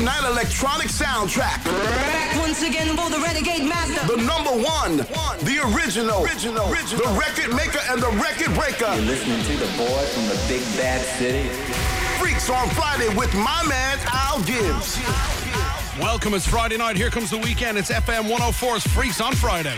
Friday night electronic soundtrack. Back once again for the Renegade Master. The number one, one. the original, original, the record maker and the record breaker. You're listening to the boy from the big bad city. Freaks on Friday with my man Al Gibbs. Welcome, it's Friday night. Here comes the weekend. It's FM 104's Freaks on Friday.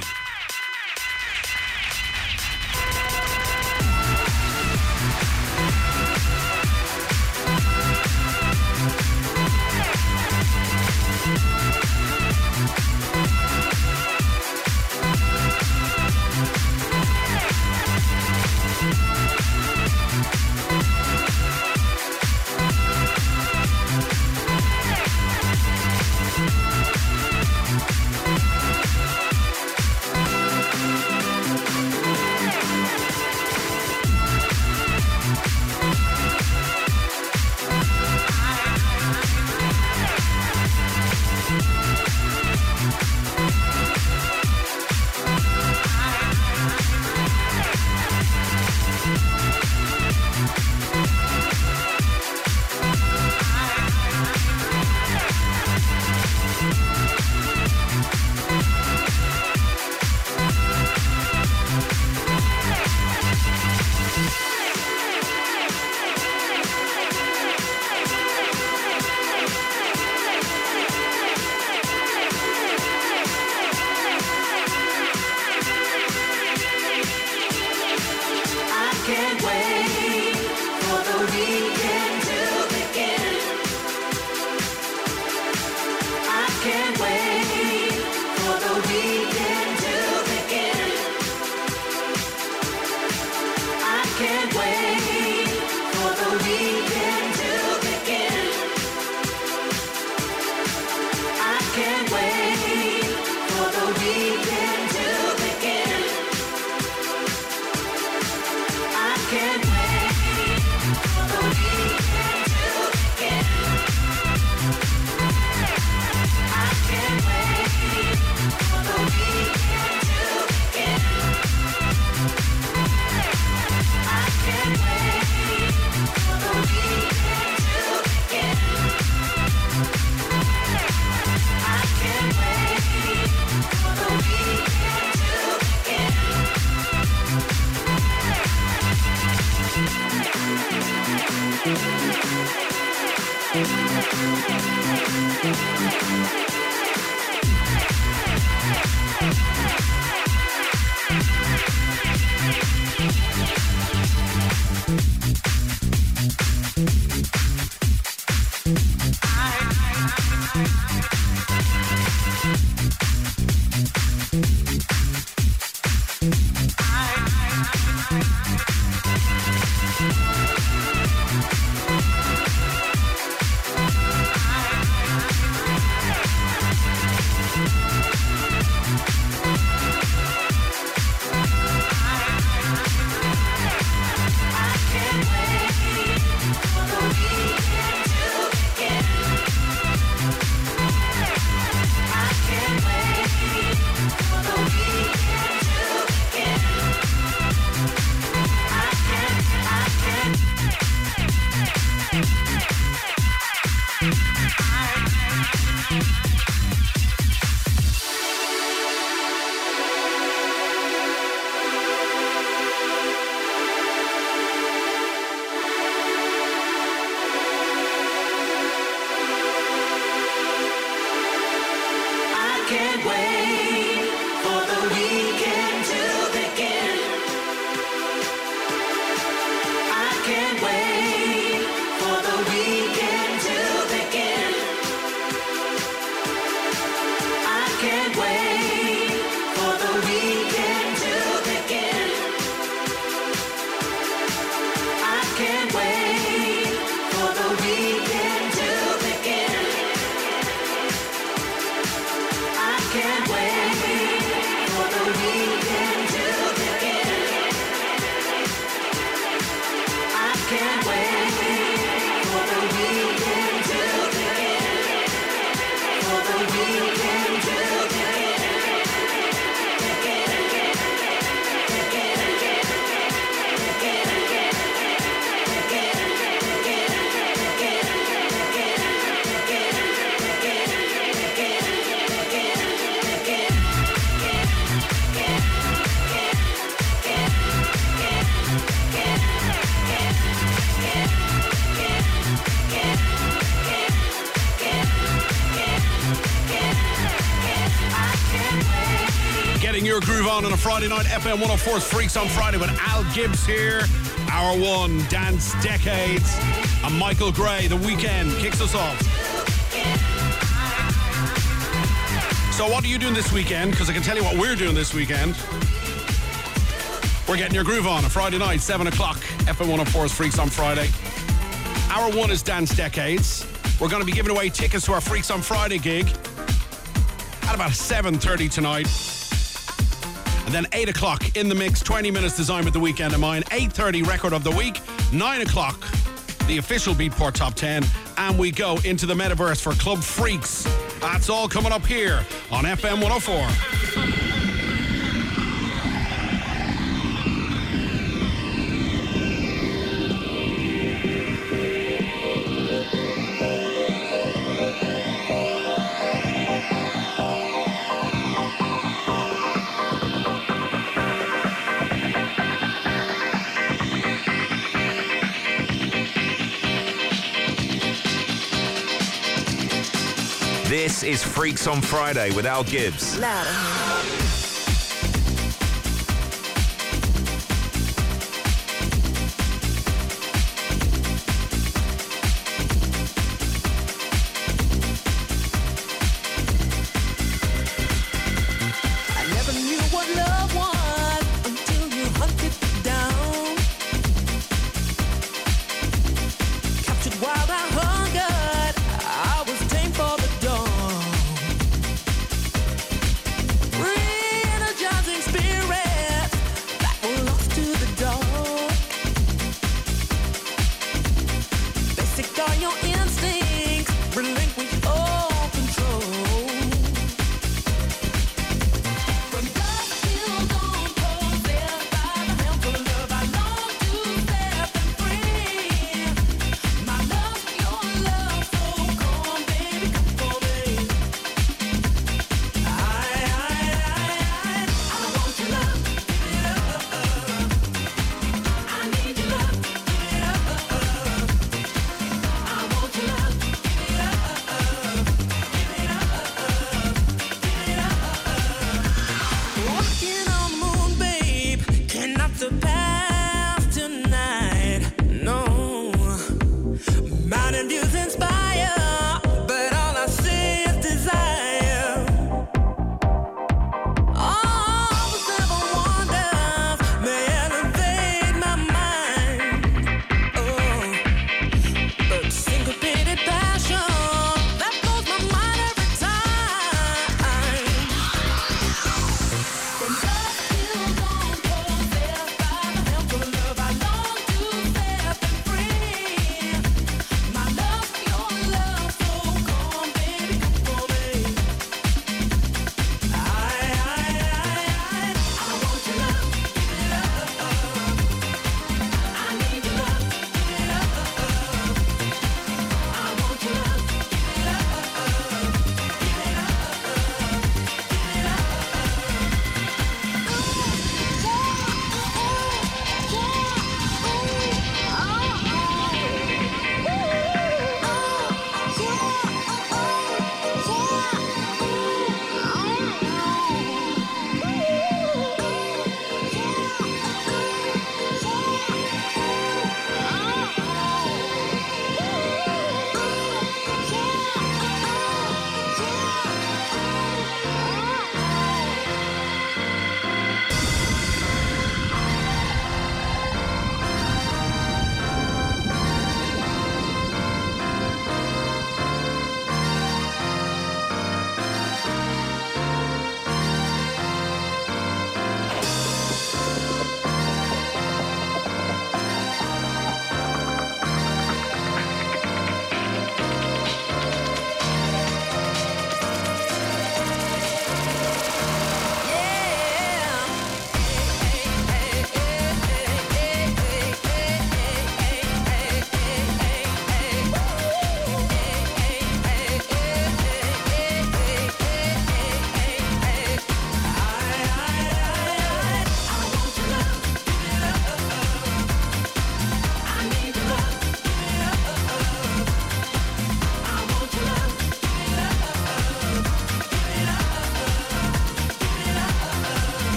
Friday night. FM 104's Freaks on Friday with Al Gibbs here. Hour one, Dance Decades. And Michael Gray, The Weekend, kicks us off. So, what are you doing this weekend? Because I can tell you what we're doing this weekend. We're getting your groove on a Friday night, 7 o'clock. FM 104's Freaks on Friday. Hour one is Dance Decades. We're going to be giving away tickets to our Freaks on Friday gig at about 7.30 tonight. And then 8 o'clock in the mix, 20 minutes design with the weekend of mine, 8.30 record of the week. 9 o'clock, the official Beatport Top 10. And we go into the metaverse for Club Freaks. That's all coming up here on FM 104. This is Freaks on Friday with Al Gibbs. I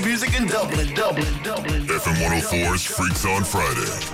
music in Dublin. Dublin, Dublin. FM 104's Freaks on Friday.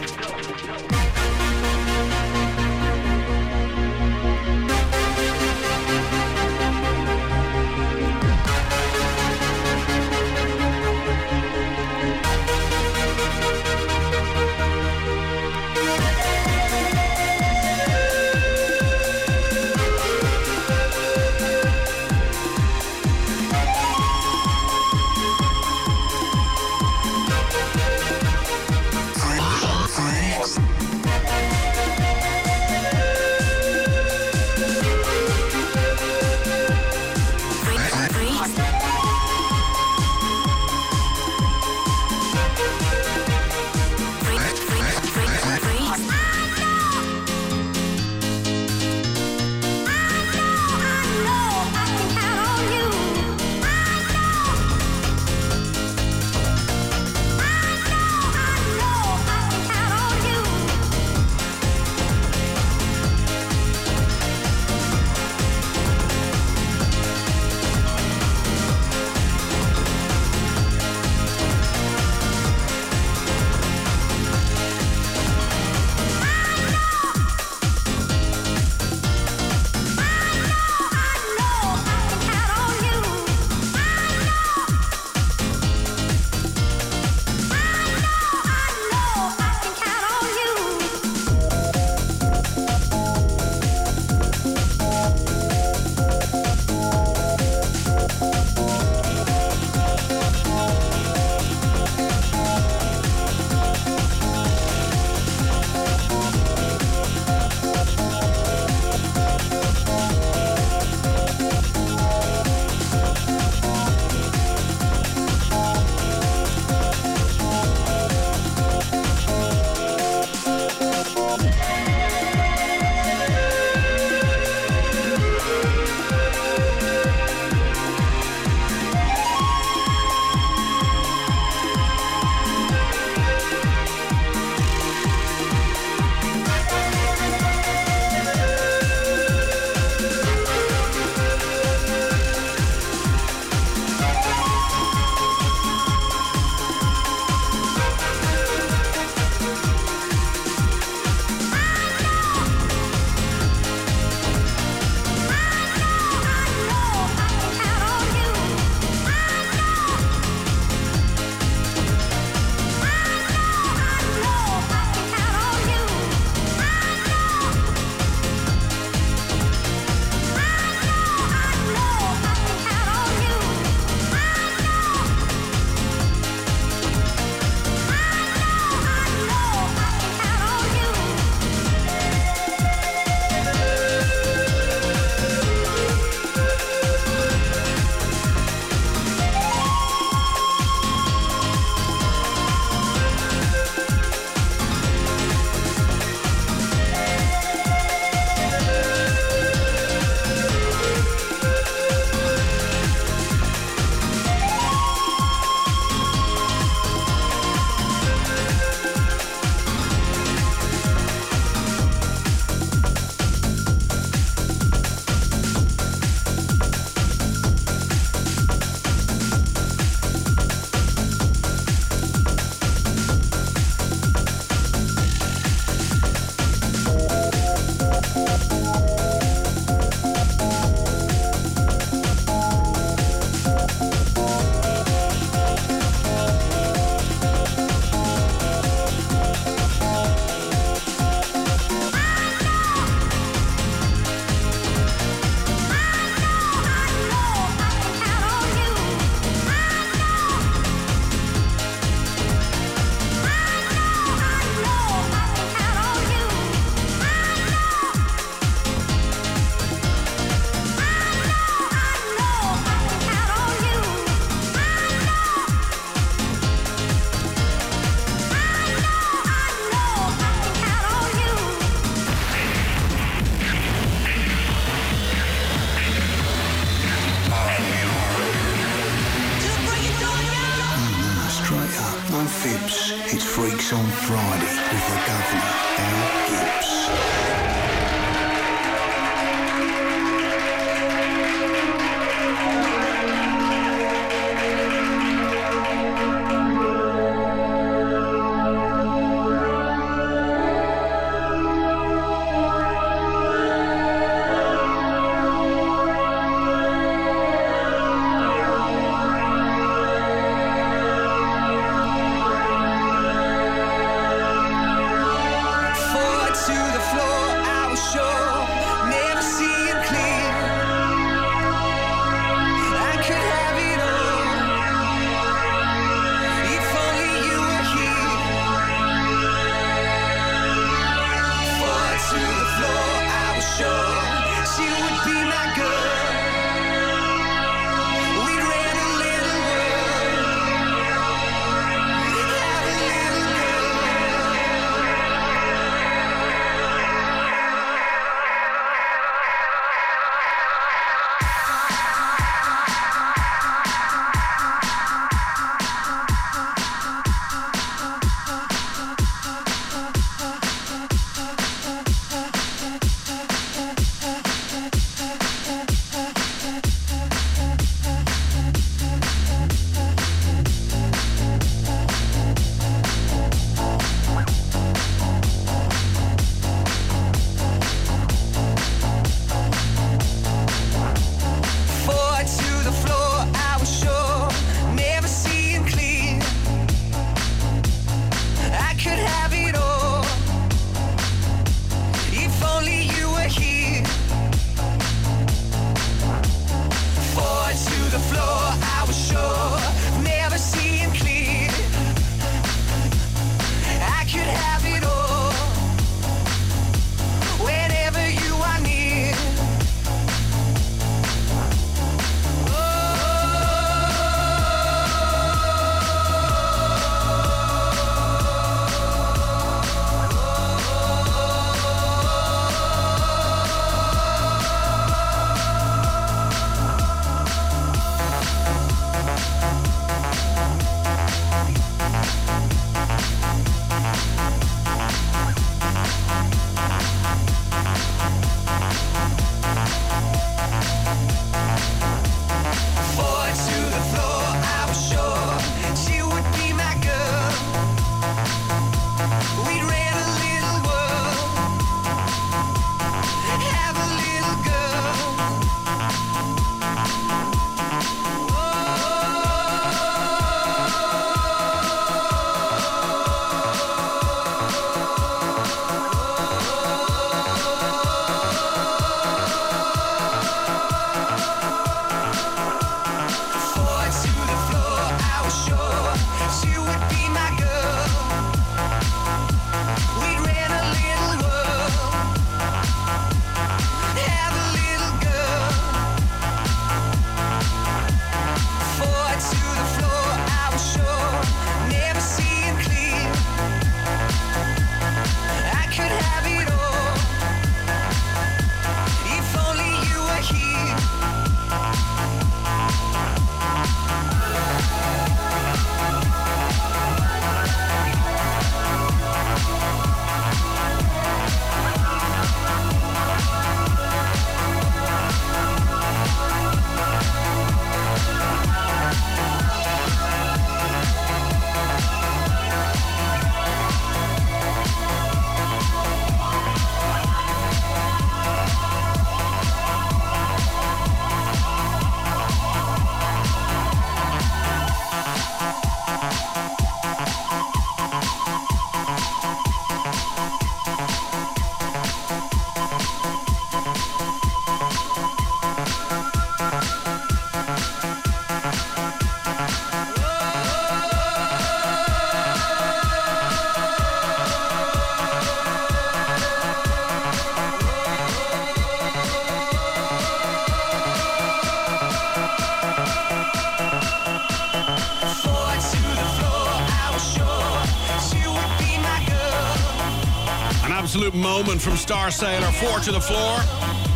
From Starsailor. Four to the floor.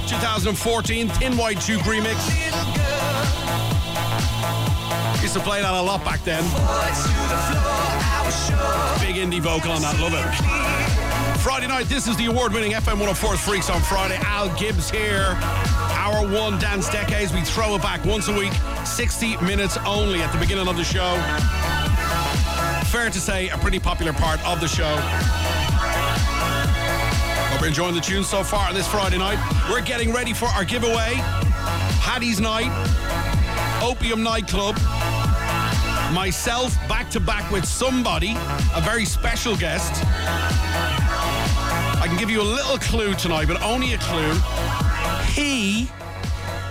2014 Thin White Duke remix. Used to play that a lot back then. Big indie vocal on that. Love it. Friday night, this is the award winning FM 104 Freaks on Friday. Al Gibbs here. Hour one dance decades. We throw it back once a week, 60 minutes only at the beginning of the show. Fair to say, a pretty popular part of the show. Enjoying the tunes so far this Friday night. We're getting ready for our giveaway. Paddy's Night, Opium Nightclub. Myself back to back with somebody, a very special guest. I can give you a little clue tonight, but only a clue. He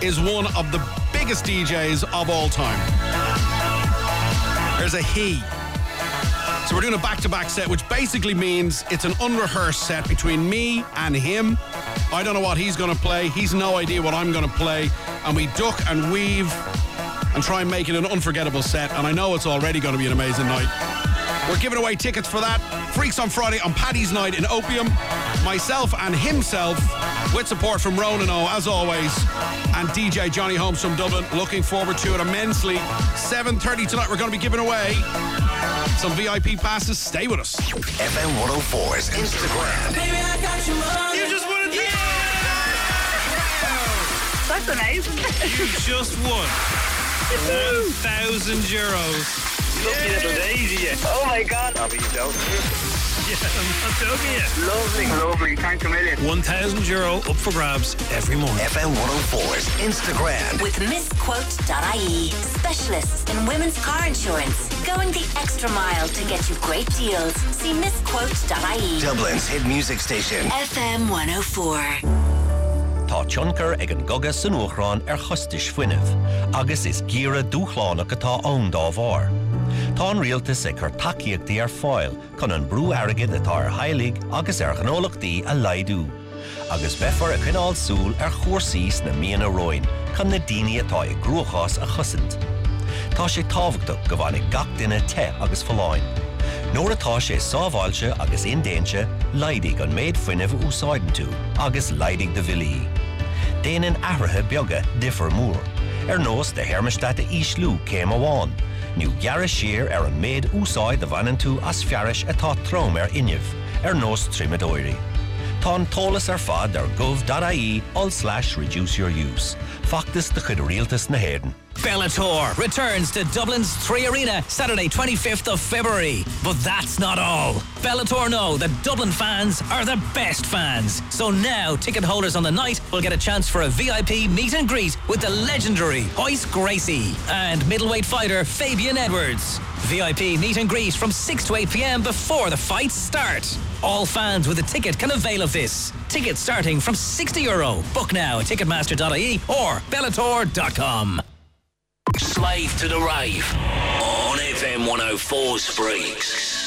is one of the biggest DJs of all time. There's a he. So we're doing a back-to-back set, which basically means it's an unrehearsed set between me and him. I don't know what he's going to play. He's no idea what I'm going to play, and we duck and weave and try and make it an unforgettable set. And I know it's already going to be an amazing night. We're giving away tickets for that. Freaks on Friday on Paddy's Night in Opium. Myself and himself, with support from Ronan O, as always, and DJ Johnny Holmes from Dublin. Looking forward to it immensely. 7.30 tonight, we're going to be giving away some VIP passes. Stay with us. FM 104's Instagram. Baby, I got you money. You just won it. That's amazing. You just won 1,000 euros. Lucky little daisy. Oh my god. I'll be joking. Yeah, I'm not joking you. Lovely, lovely. Thanks a million. 1,000 euro up for grabs every morning. FM 104's Instagram. With misquote.ie, specialists in women's car insurance, going the extra mile to get you great deals. See misquote.ie. Dublin's hit music station. FM 104. Tá tionkar ag an gogas san Uachráin ar chostais fuineh, agus is gíra dúchláánach atá ón dá bhar. Tá an rialtas ag chu takeíochttaí ar fáil chun an brú airgid atá ar heilig agus ar ghnólachtaí a leidú. Agus befar a cinál súl ar chósaís na míana roiin chun na daine atá ag grúchás a chusint. Tá sé táhachtach go bhhanig gach duine te agus falláin. Nóair atá sé sábháilte agus indéinte, leidig an méid fuineh úsáidan tú, agus leidig de bhilí. Déanaan ahrathe beaga difer mór. Ar nós de hermestate íslú céim amháin. Nú gearra siir ar an méid úsáid a bhanan tú as fearis atá trom ar inmh, ar nós trimedóirí. Tá tólas ar fad ar gov.í all slash reduce your use. Factus de chud rialtas na héden. Bellator returns to Dublin's Three Arena Saturday, 25th of February. But that's not all. Bellator know that Dublin fans are the best fans. So now ticket holders on the night will get a chance for a VIP meet and greet with the legendary Royce Gracie and middleweight fighter Fabian Edwards. VIP meet and greet from 6 to 8 p.m. before the fights start. All fans with a ticket can avail of this. Tickets starting from 60 euro. Book now at ticketmaster.ie or bellator.com. Slave to the rave on FM 104's Freaks.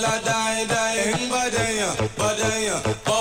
la dai dai badaya badaya badaya.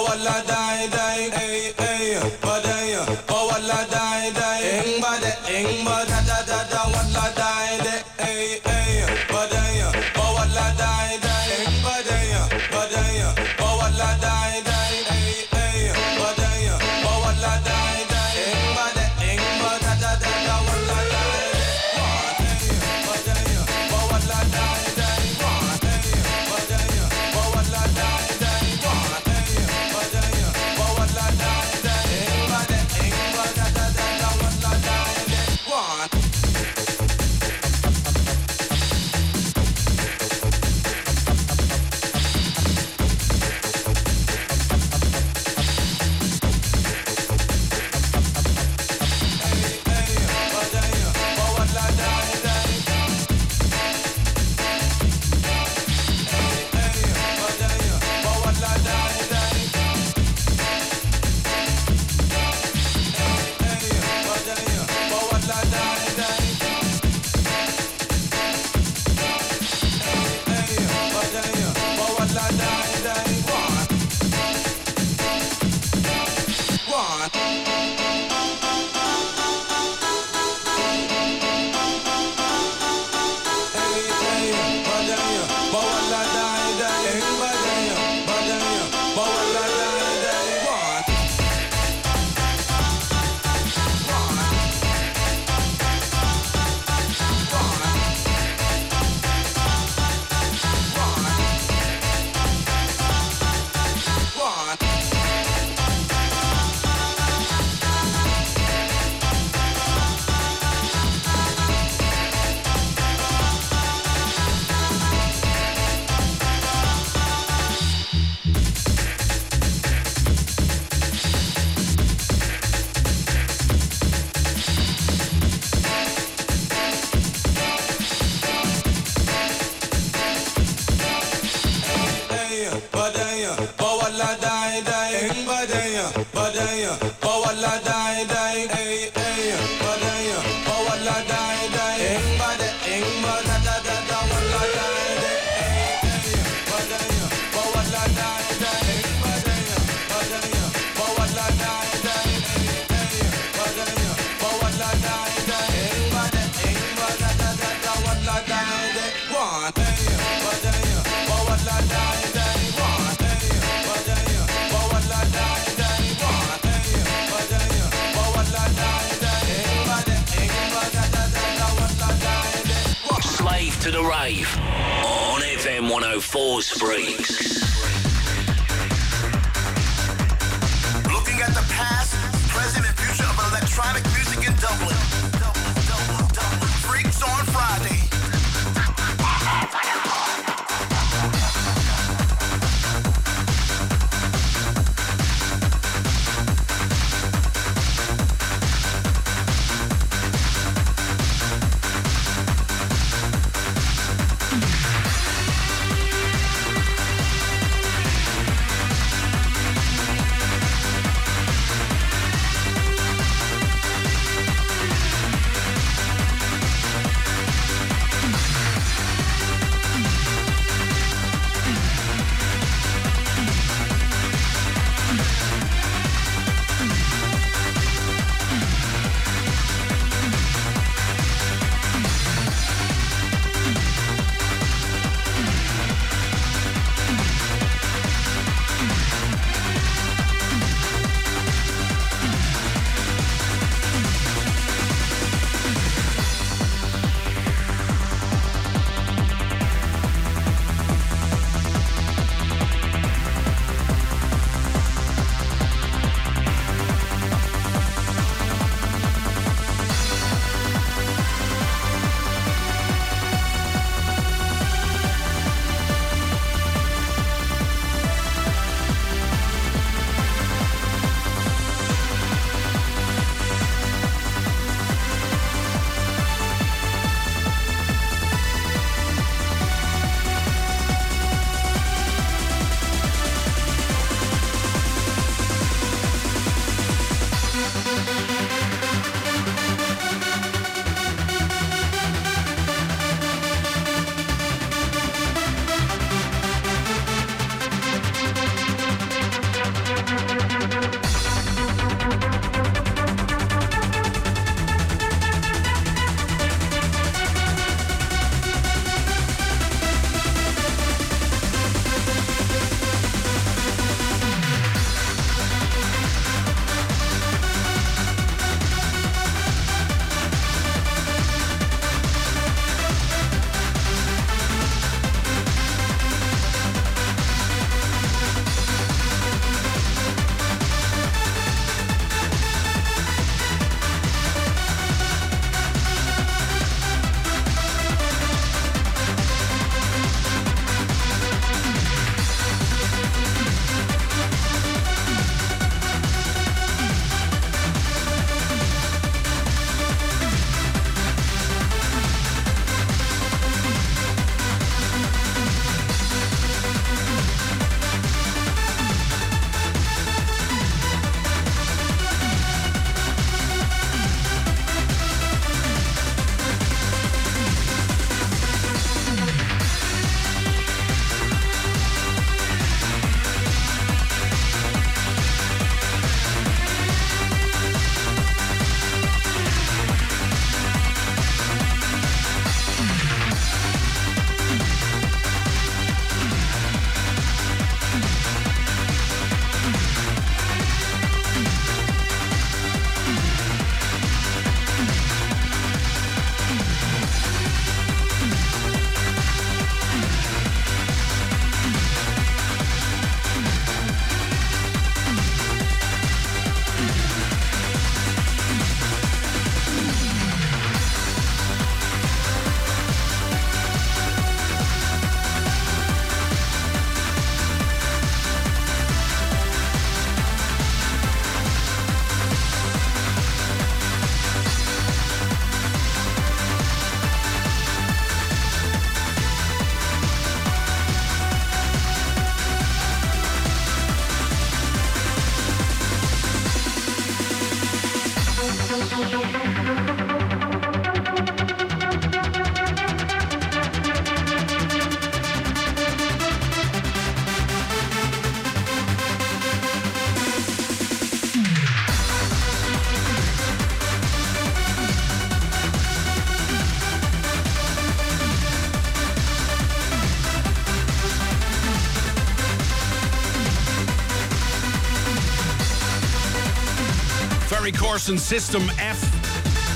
Austin System F.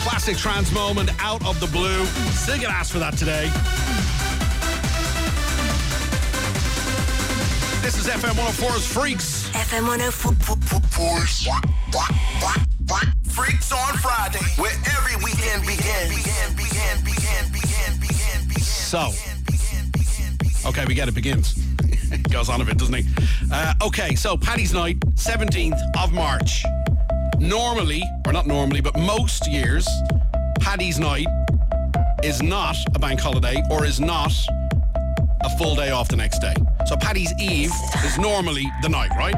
Classic trance moment out of the blue. Still get asked for that today. This is FM 104's Freaks. FM 104's Freaks on Friday, where every weekend begins. Begin, begin, begin, begin, begin, begin. So, okay, we get it. Begins. it goes on a bit, doesn't he? Uh, okay, so Paddy's night, 17th of March. Normally, not normally, but most years, Paddy's Night is not a bank holiday or is not a full day off the next day. So Paddy's Eve is normally the night, right?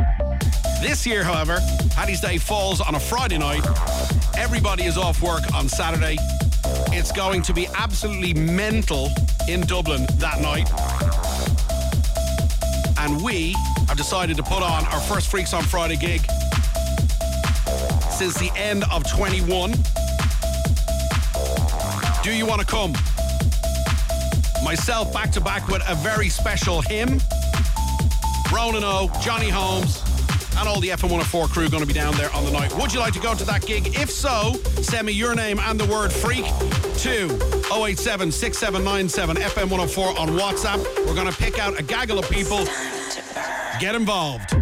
This year, however, Paddy's Day falls on a Friday night. Everybody is off work on Saturday. It's going to be absolutely mental in Dublin that night. And we have decided to put on our first Freaks on Friday gig since the end of 21. Do you want to come? Myself back to back with a very special hymn. Ronan O, Johnny Holmes, and all the FM 104 crew going to be down there on the night. Would you like to go to that gig? If so, send me your name and the word freak to 087 6797 FM 104 on WhatsApp. We're going to pick out a gaggle of people. Get involved.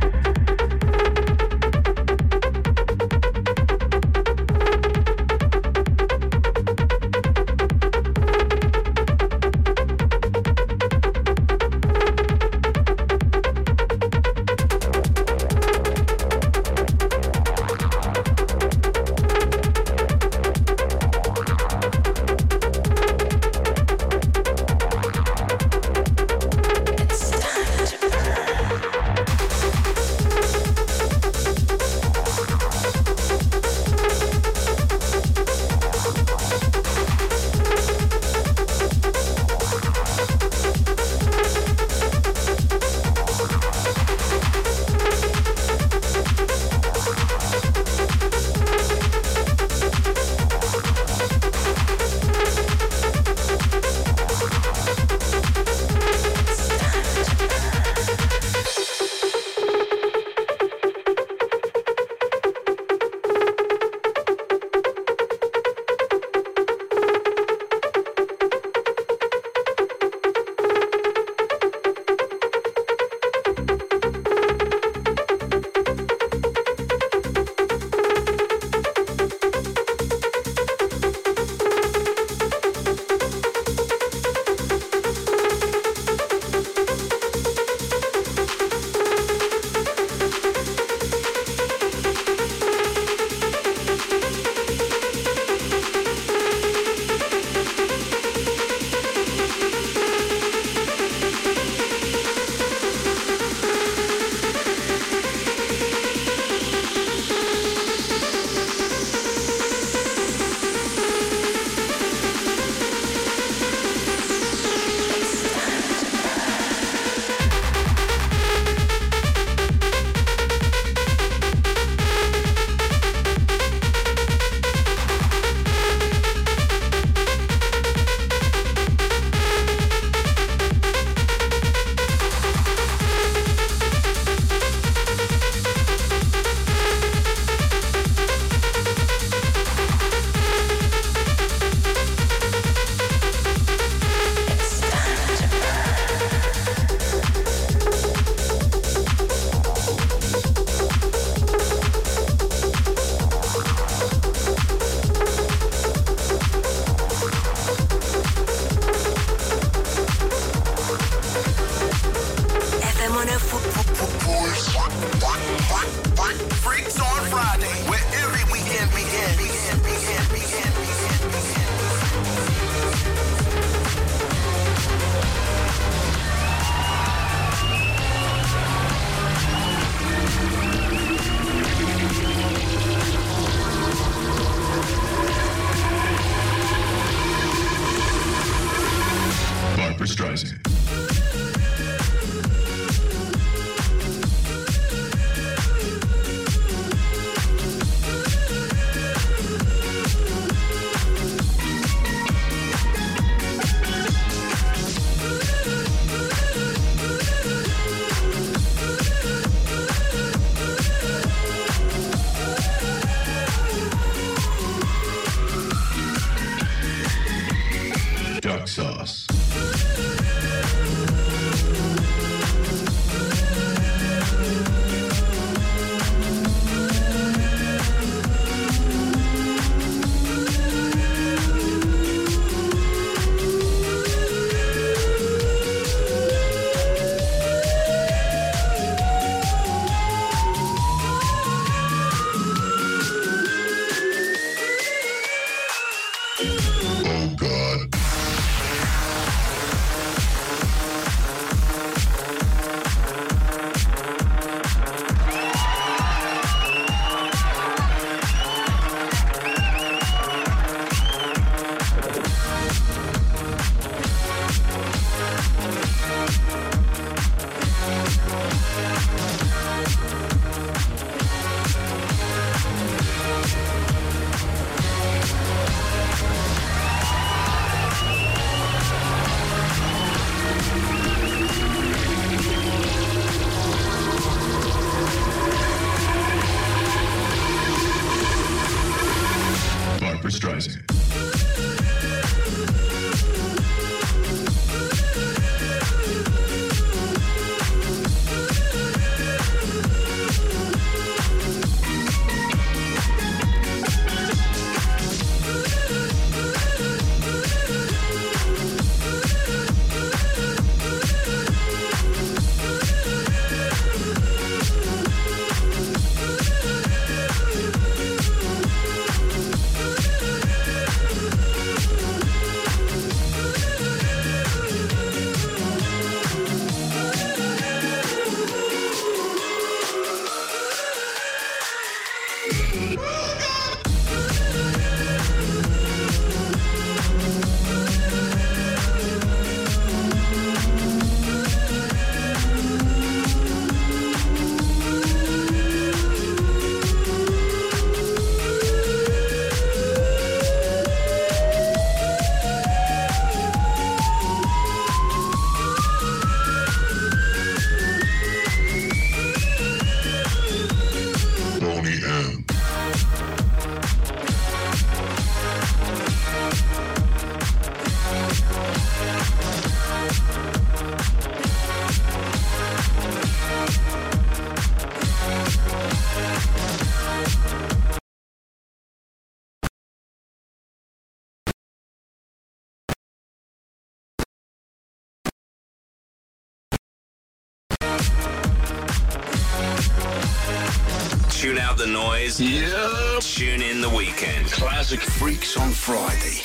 Out the noise. Yeah. Tune in the weekend. Classic Freaks on Friday.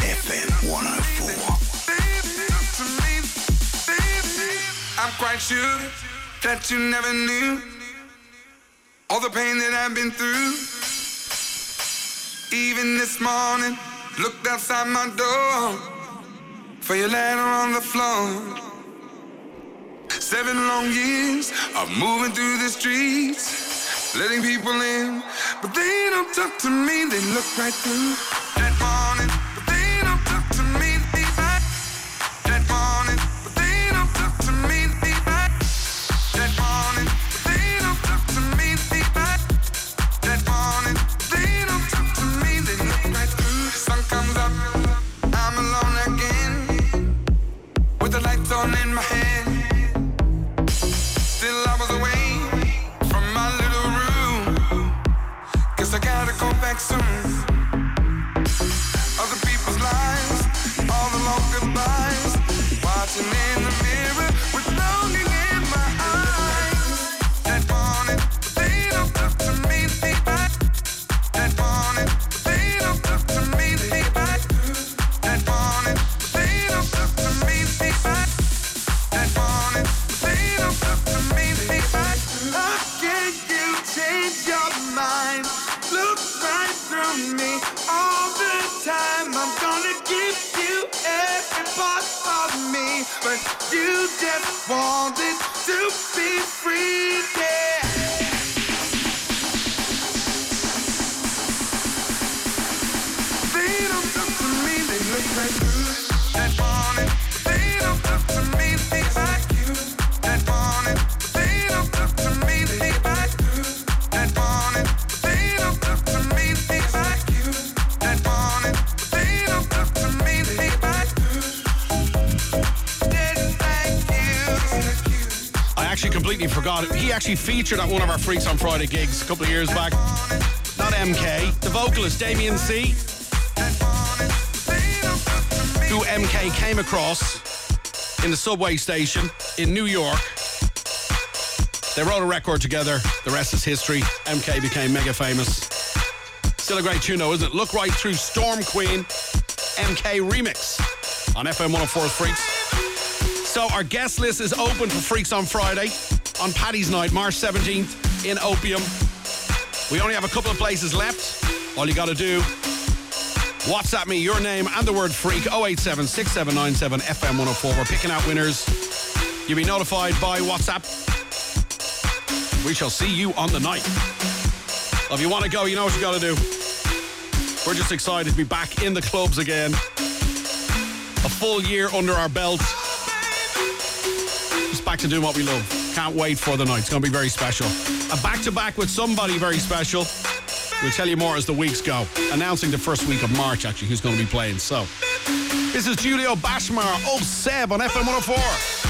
FM 104. I'm quite sure that you never knew all the pain that I've been through. Even this morning, looked outside my door for your letter on the floor. Seven long years of moving through the streets, letting people in, but they don't talk to me. They look right through you just wanted to forgot. He actually featured at one of our Freaks on Friday gigs a couple of years back. Not MK, the vocalist Damon C, who MK came across in the subway station in New York. They wrote a record together. The rest is history. MK became mega famous. Still a great tune, though, isn't it? Look right through Storm Queen MK remix on FM 104's Freaks. So our guest list is open for Freaks on Friday on Paddy's Night, March 17th in Opium. We only have a couple of places left. All you got to do, WhatsApp me your name and the word freak 087 6797 FM 104. We're picking out winners. You'll be notified by WhatsApp. We shall see you on the night. If you want to go, you know what you got to do. We're just excited to be back in the clubs again. A full year under our belt. Just back to doing what we love. Can't wait for the night. It's going to be very special. A back to back with somebody very special. We'll tell you more as the weeks go. Announcing the first week of March, actually, who's going to be playing. So, this is Julio Bashmore, Oh Seb on FM 104.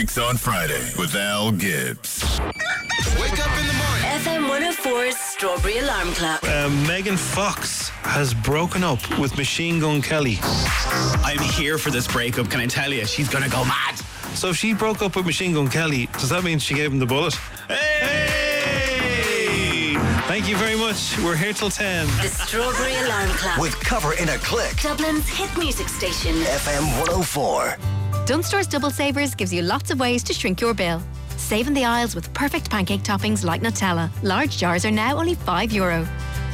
Freaks on Friday with Al Gibbs. Wake up in the morning. FM 104's Strawberry Alarm Clock. Uh, Megan Fox has broken up with Machine Gun Kelly. I'm here for this breakup, can I tell you? She's gonna go mad. So if she broke up with Machine Gun Kelly, does that mean she gave him the bullet? Hey! Thank you very much. We're here till 10. The Strawberry Alarm Clock. With cover in a click. Dublin's hit music station. FM 104. Dunnes Stores Double Savers gives you lots of ways to shrink your bill. Save in the aisles with perfect pancake toppings like Nutella. Large jars are now only €5. Euro.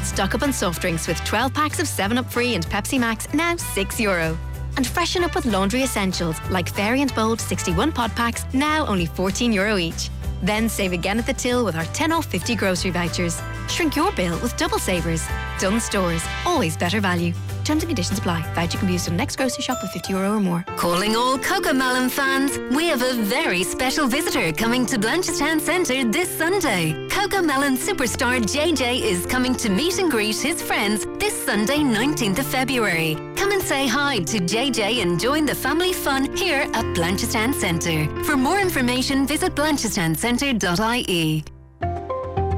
Stock up on soft drinks with 12 packs of 7-Up Free and Pepsi Max, now €6. Euro. And freshen up with laundry essentials like Fairy and Bold 61 pod packs, now only €14 Euro each. Then save again at the till with our 10 off 50 grocery vouchers. Shrink your bill with Double Savers. Dunnes Stores, always better value. Terms and conditions apply. Voucher can be used in the next grocery shop with 50 euro or more. Calling all CoComelon fans, we have a very special visitor coming to Blanchardstown Centre this Sunday. CoComelon superstar JJ is coming to meet and greet his friends this Sunday, 19th of February. Come and say hi to JJ and join the family fun here at Blanchardstown Centre. For more information, visit blanchardstowncentre.ie.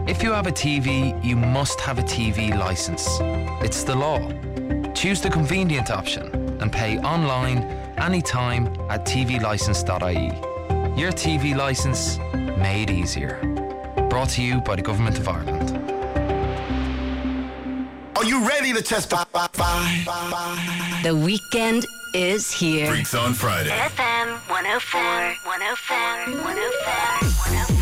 If you have a TV, you must have a TV license. It's the law. Choose the convenient option and pay online anytime at tvlicense.ie. Your TV license made easier. Brought to you by the Government of Ireland. Are you ready to testify? The weekend is here. Freaks on Friday. FM 104. 104, 104, 104,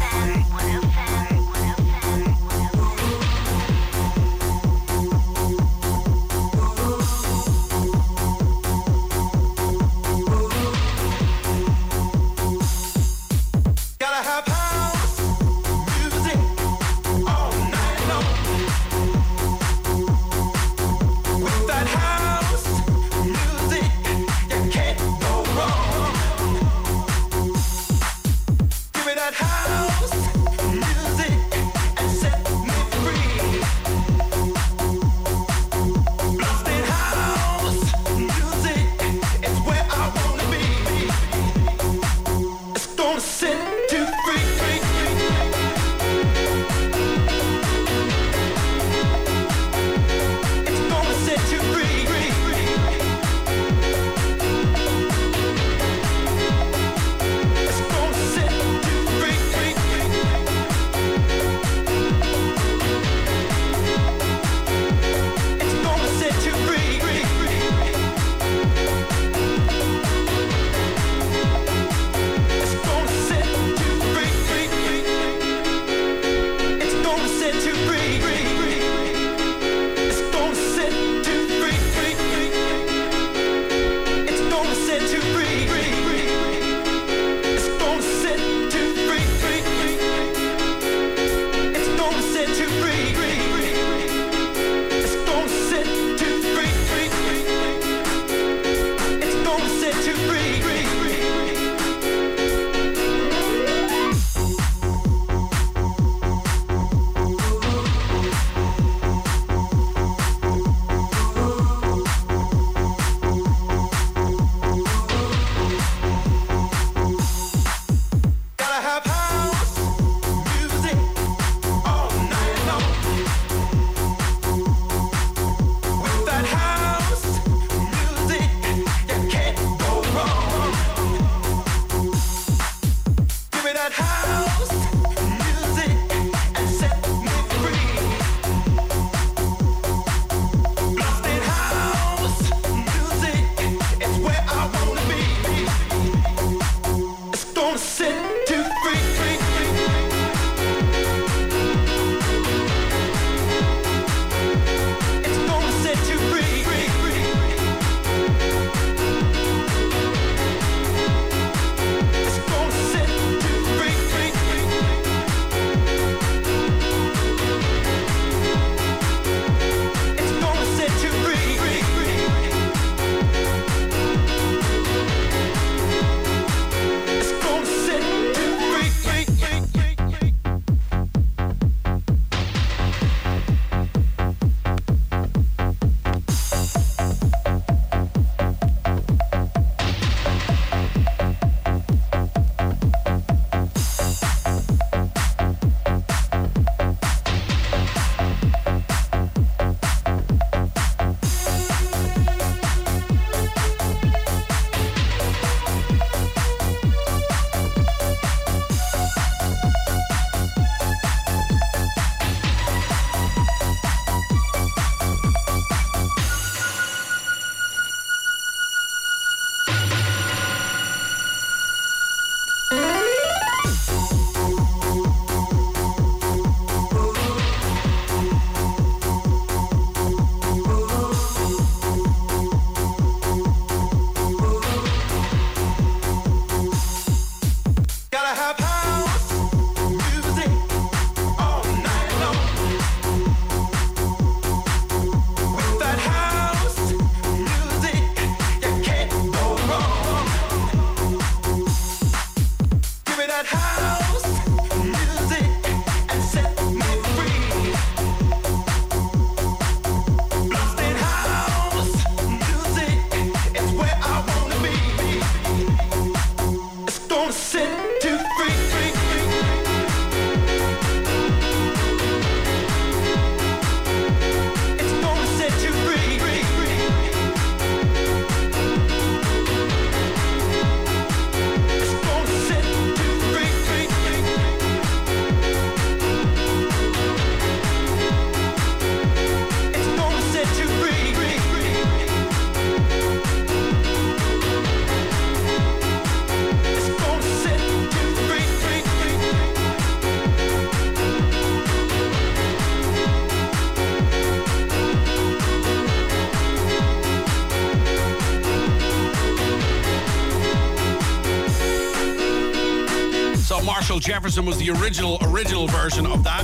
Marshall Jefferson was the original, original version of that.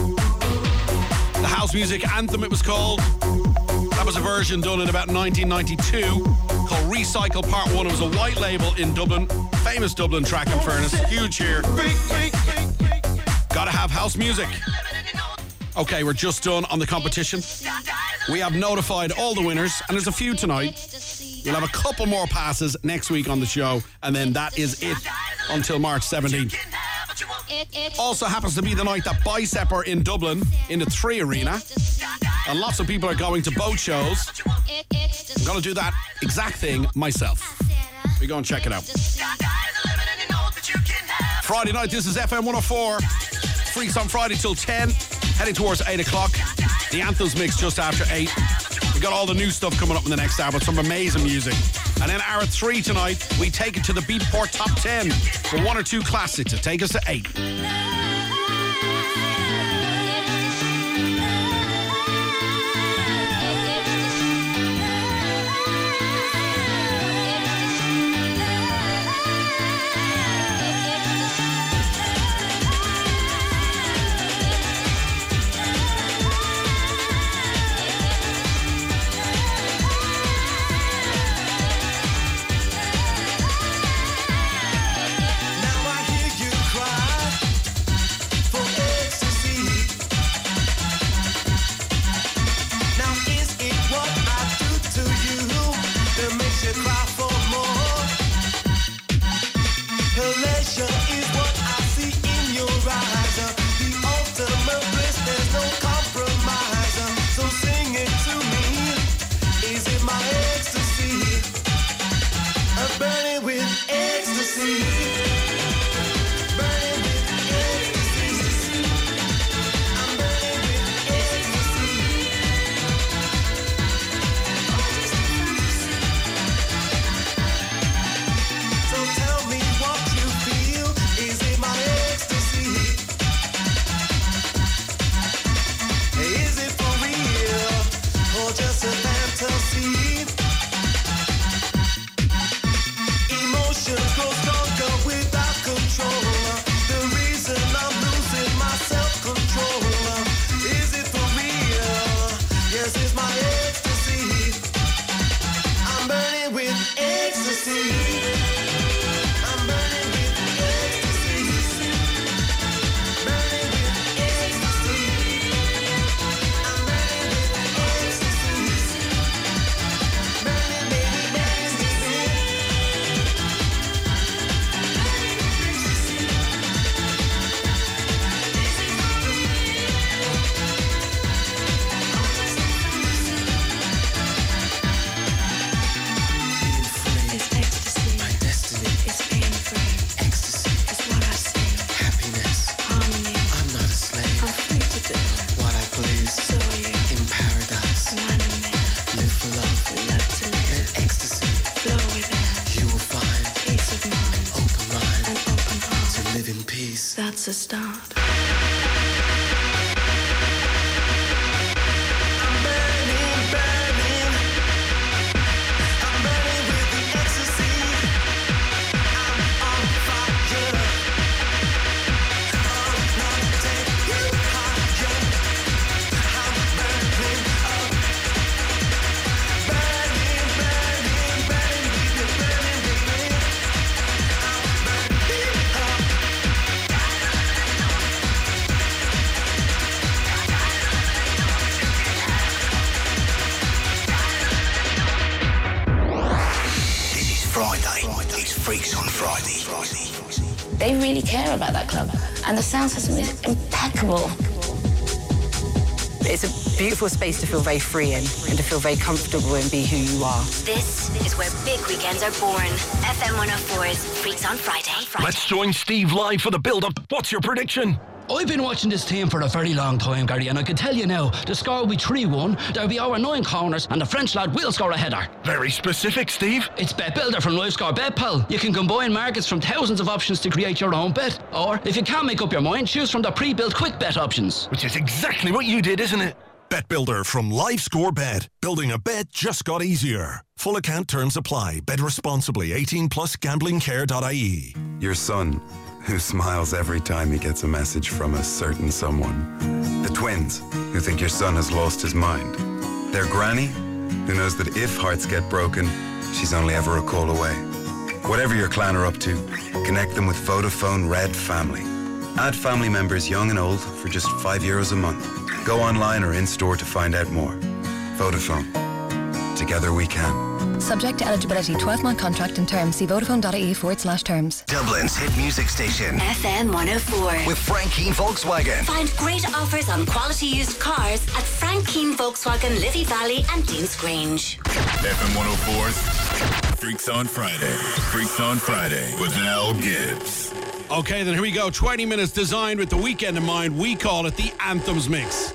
The house music anthem, it was called. That was a version done in about 1992 called Recycle Part 1. It was a white label in Dublin. Famous Dublin track, and furnace. Huge here. Gotta have house music. Okay, we're just done on the competition. We have notified all the winners, and there's a few tonight. We'll have a couple more passes next week on the show, and then that is it until March 17th. Also happens to be the night that Bicep are in Dublin in the Three Arena, and lots of people are going to boat shows. I'm going to do that exact thing myself. We go and check it out. Friday night, this is FM 104. Freaks on Friday till 10, heading towards 8 o'clock. The Anthems mix just after 8. We got all the new stuff coming up in the next hour some amazing music. And then hour 3 tonight, we take it to the Beatport Top 10 for one or two classics to take us to 8. That's a start. Sound system is impeccable. It's a beautiful space to feel very free in and to feel very comfortable and be who you are. This is where big weekends are born. FM 104's Freaks on Friday. Let's join Steve live for the build-up. What's your prediction? I've been watching this team for a very long time, Gary, and I can tell you now, the score will be 3 1, there'll be over nine corners, and the French lad will score a header. Very specific, Steve. It's Bet Builder from LiveScore Bet, pal. You can combine markets from thousands of options to create your own bet. Or, if you can't make up your mind, choose from the pre built quick bet options. Which is exactly what you did, isn't it? Bet Builder from LiveScore Bet. Building a bet just got easier. Full account terms apply. Bet responsibly. 18 plus gamblingcare.ie. Your son who smiles every time he gets a message from a certain someone. The twins, who think your son has lost his mind. Their granny, who knows that if hearts get broken, she's only ever a call away. Whatever your clan are up to, connect them with Vodafone Red Family. Add family members young and old for just 5 euros a month. Go online or in store to find out more. Vodafone. Together we can. Subject to eligibility, 12 month contract and terms. See vodafone.ie forward slash terms. Dublin's hit music station. FM 104. With Frank Keane Volkswagen. Find great offers on quality used cars at Frank Keane Volkswagen, Liffey Valley, and Dean's Grange. FM 104's Freaks on Friday. Freaks on Friday with Al Gibbs. Okay, then here we go. 20 minutes designed with the weekend in mind. We call it the Anthems Mix.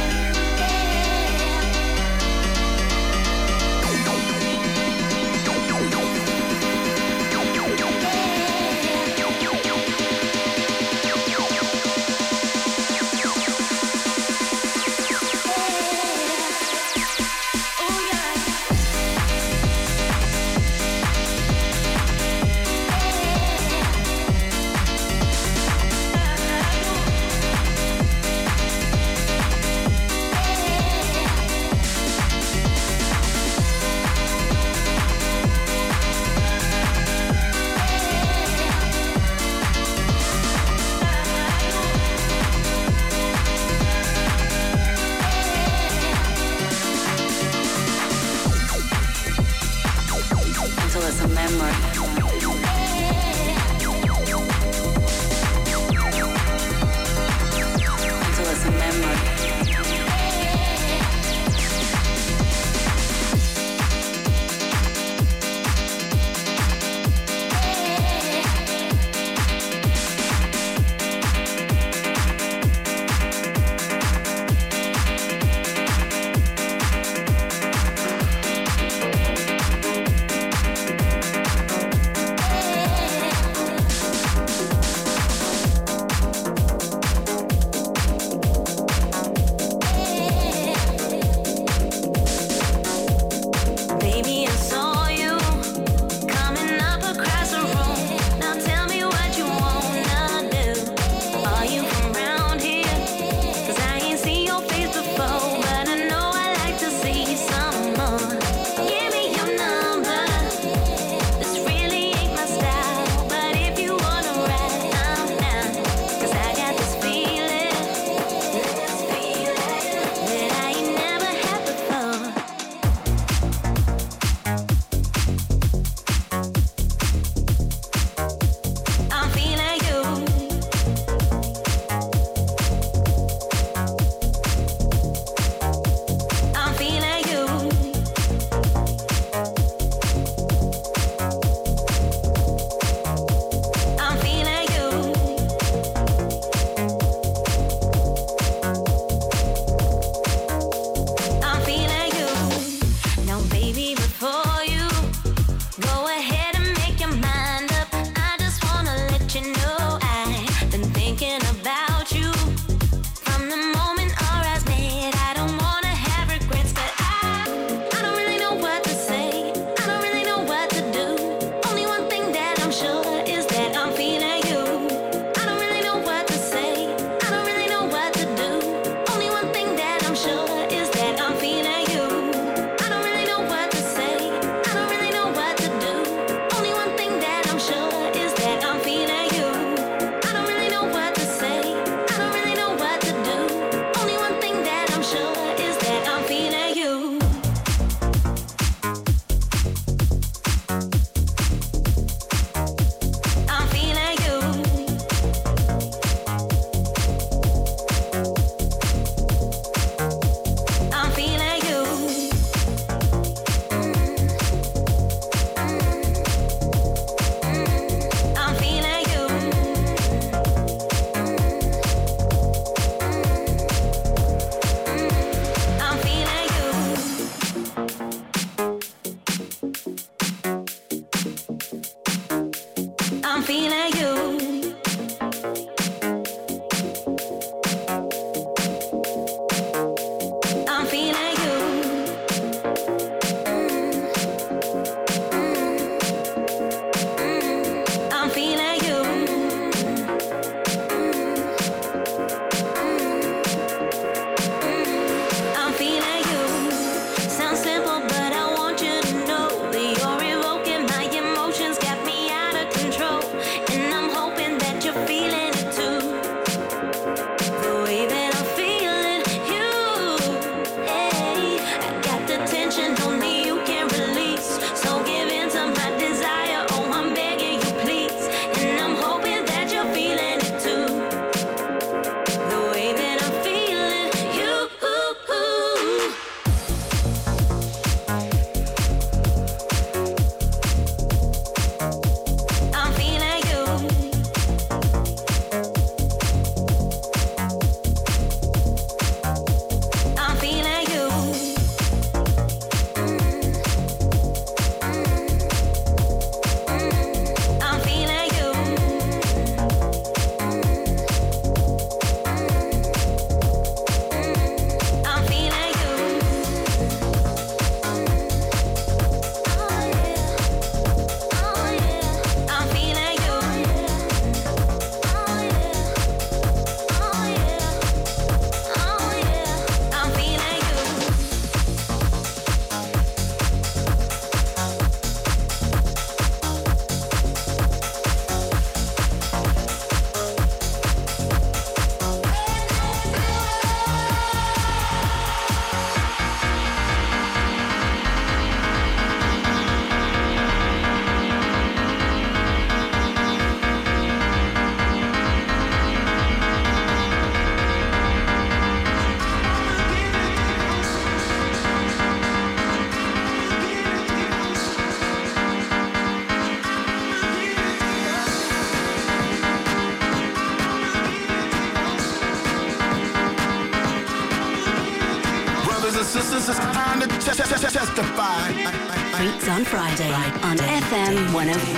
FM 104.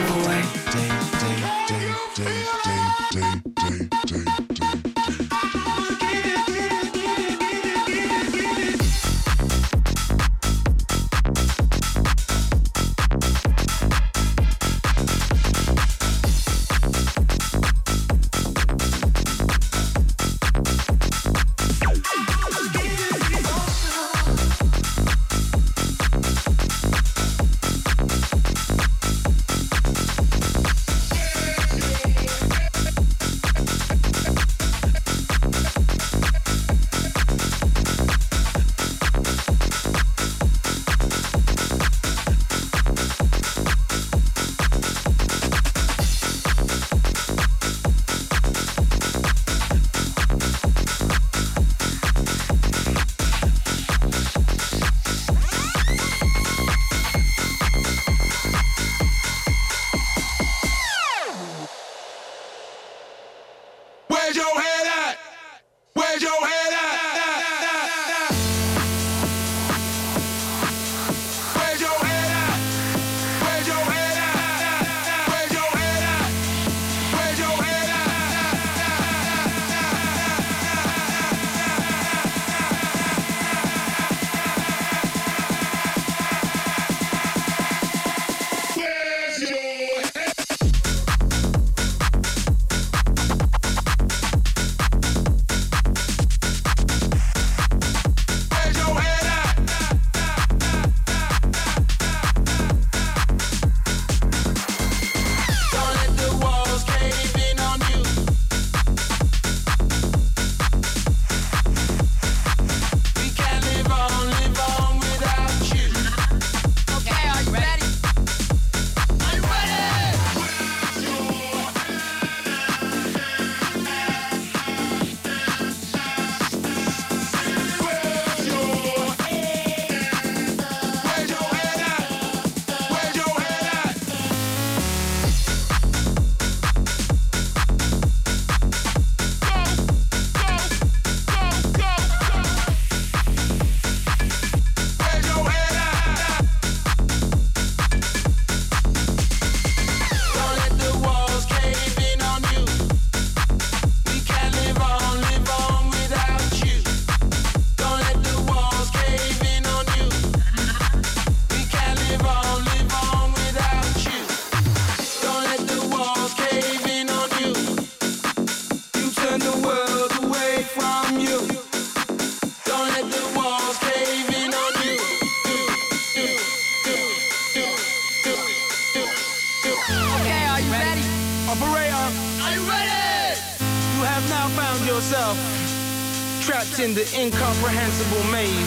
In the incomprehensible maze.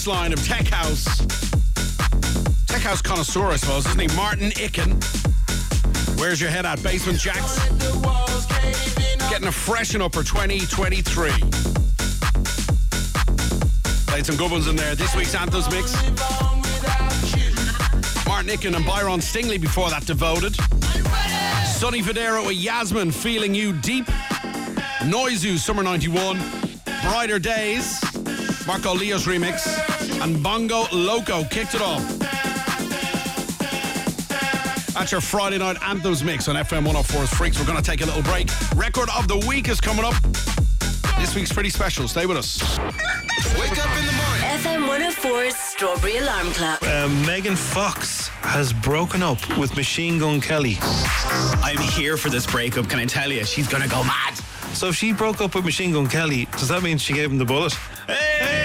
Bubbly bass line of Tech House. Tech House connoisseur, I suppose, isn't he? Martin Ikin. Where's your head at? Basement Jaxx. Getting a freshen up for 2023. Played some good ones in there. This week's Anthems mix. Martin Ikin and Byron Stingily before that devoted. Sonny Fodera with Yasmin, Feeling You Deep. Noizu, Summer 91. Brighter Days, Marco Lys remix. And Bongo Loco kicked it off. That's your Friday night anthems mix on FM 104's Freaks. We're going to take a little break. Record of the week is coming up. This week's pretty special. Stay with us. Wake up in the morning. FM 104's Strawberry Alarm Clock. Uh, Megan Fox has broken up with Machine Gun Kelly. I'm here for this breakup, can I tell you? She's gonna go mad. So if she broke up with Machine Gun Kelly, does that mean she gave him the bullet? Hey!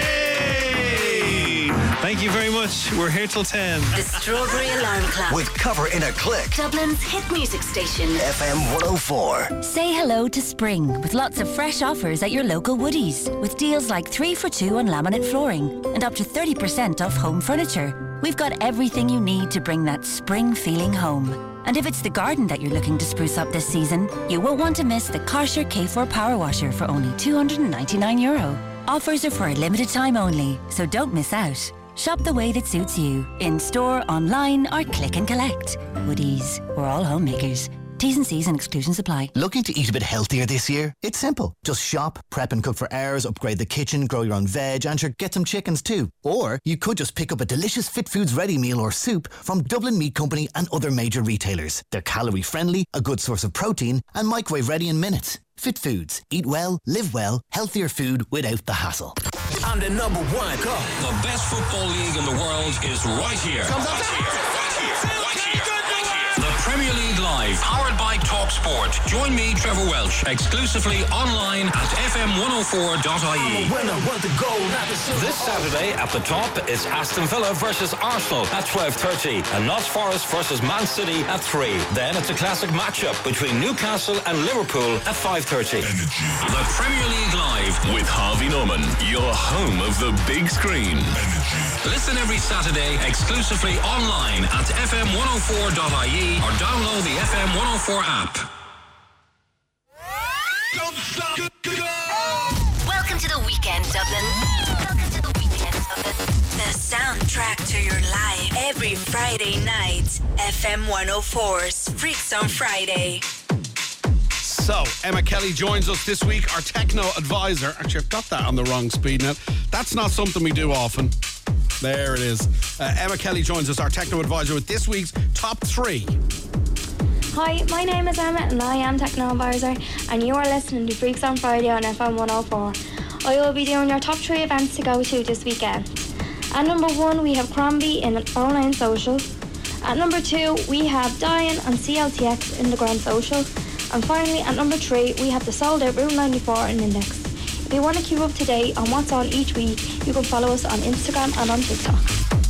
Thank you very much. We're here till 10. The Strawberry Alarm Clock. With cover in a click. Dublin's hit music station. FM 104. Say hello to spring with lots of fresh offers at your local Woodies. With deals like three for two on laminate flooring and up to 30% off home furniture. We've got everything you need to bring that spring feeling home. And if it's the garden that you're looking to spruce up this season, you won't want to miss the Karcher K4 Power Washer for only 299 euro. Offers are for a limited time only, so don't miss out. Shop the way that suits you, in store, online, or click and collect. Woodies, we're all homemakers. T's and C's and exclusions apply. Looking to eat a bit healthier this year? It's simple. Just shop, prep and cook for hours, upgrade the kitchen, grow your own veg, and sure, get some chickens too. Or you could just pick up a delicious Fit Foods ready meal or soup from Dublin Meat Company and other major retailers. They're calorie friendly, a good source of protein, and microwave ready in minutes. Fit Foods. Eat well, live well, healthier food without the hassle. And the number one, go. The best football league in the world is right here. Right here, right here, right here, right here. The Premier League Live, powered by Talk Sport. Join me, Trevor Welch, exclusively online at fm104.ie. This Saturday at the top is Aston Villa versus Arsenal at 12.30 and Notts Forest versus Man City at 3. Then it's a classic matchup between Newcastle and Liverpool at 5.30. The Premier League Live with Harvey Norman, your home of the big screen. Listen every Saturday exclusively online at fm104.ie or download the FM104 app. Welcome to the weekend, Dublin. Welcome to the weekend, Dublin. The soundtrack to your life every Friday night. FM 104's Freaks on Friday. So, Emma Kelly joins us this week, our techno advisor. Actually, I've got that on the wrong speed now. That's not something we do often. There it is. Uh, Emma Kelly joins us, our techno advisor, with this week's top three. Hi, my name is Emma and I am Techno Advisor and you are listening to Freaks on Friday on FM 104. I will be doing your top three events to go to this weekend. At number one, we have Crombie in online social. At number two, we have Diane and CLTX in the Grand Social. And finally, at number three, we have the sold out Route 94 in Index. If you want to keep up to date on what's on each week, you can follow us on Instagram and on TikTok.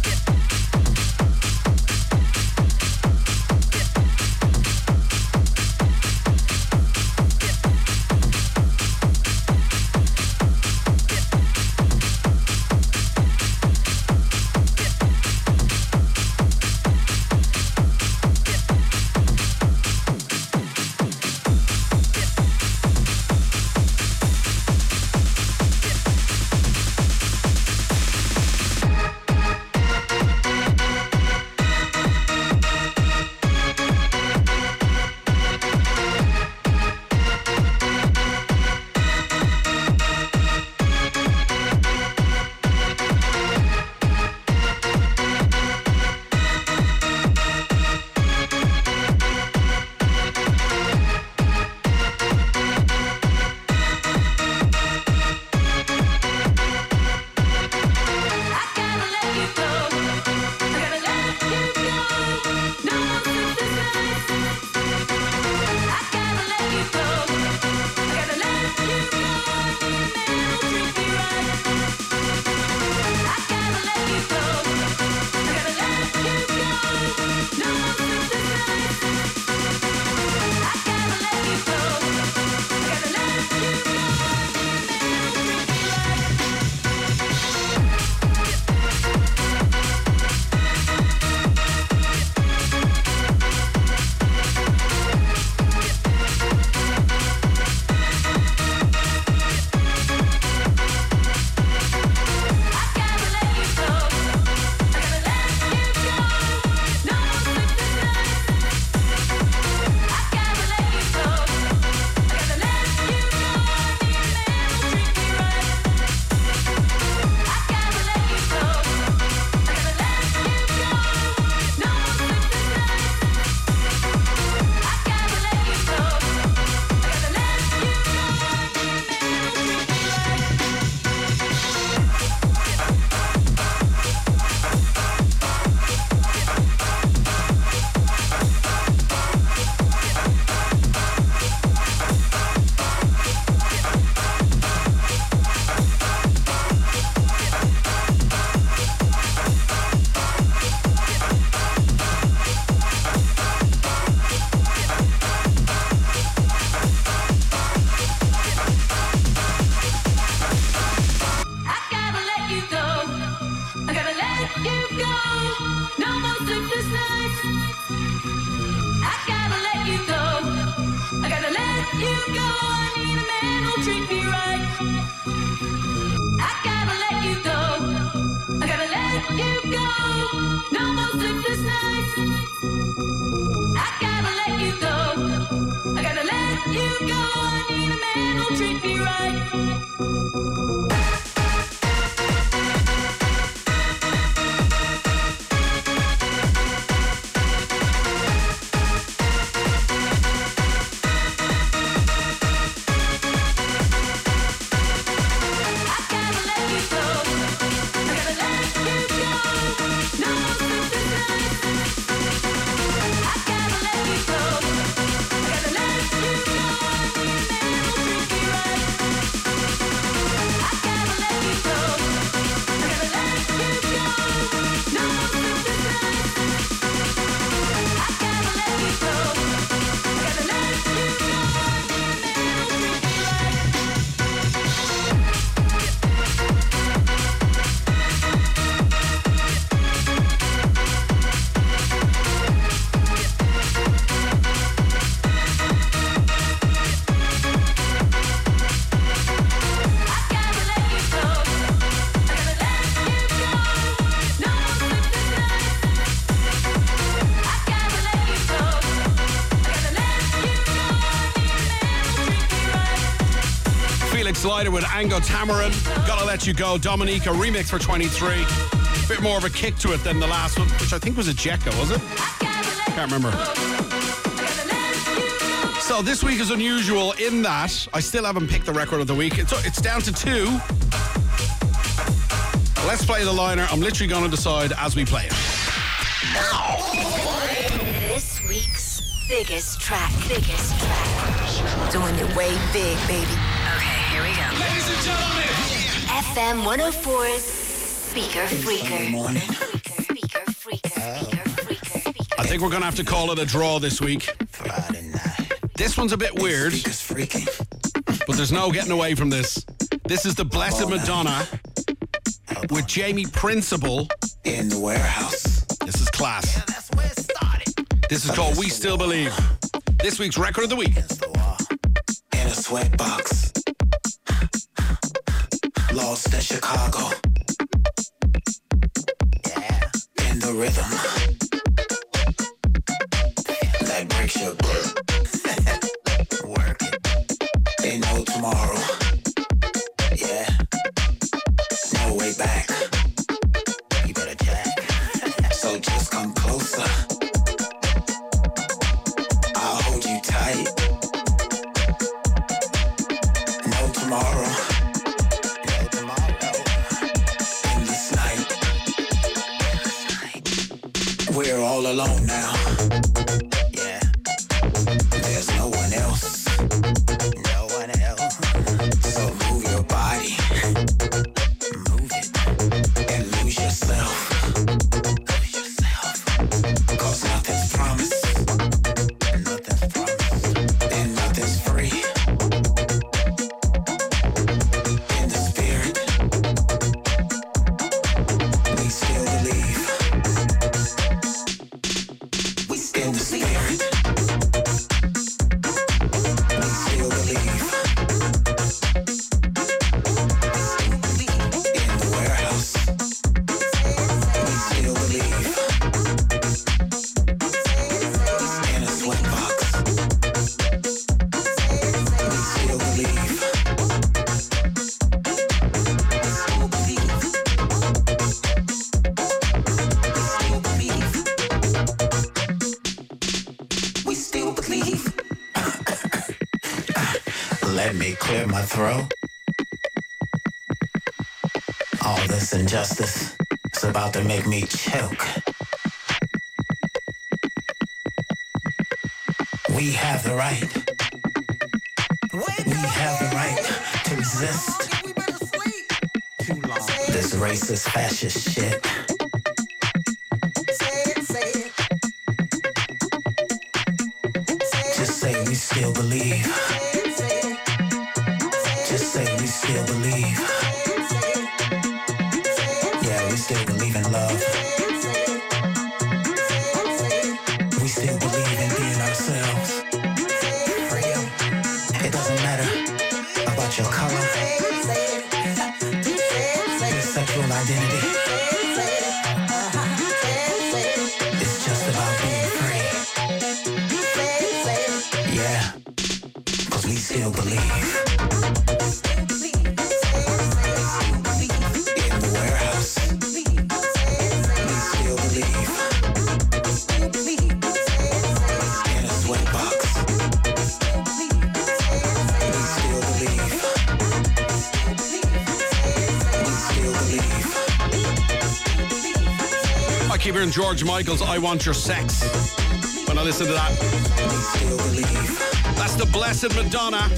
With Ango Tamarin. Gotta let you go. Dominica remix for 23. Bit more of a kick to it than the last one, which I think was a Jekka, was it? Can't remember. So this week is unusual in that I still haven't picked the record of the week. It's, it's down to two. Let's play the liner. I'm literally going to decide as we play it. This week's biggest track. Biggest track. Doing it way big, baby. FM 104's Speaker Freaker. I think we're going to have to call it a draw this week. This one's a bit weird, but there's no getting away from this. This is the Blessed Madonna with Jamie Principle in the warehouse. This is class. This is called We Still Believe. This week's record of the week. Injustice is about to make me choke. We have the right. We have the right to exist. This racist, fascist shit. Hearing George Michael's I Want Your Sex when I listen to that. That's the Blessed Madonna.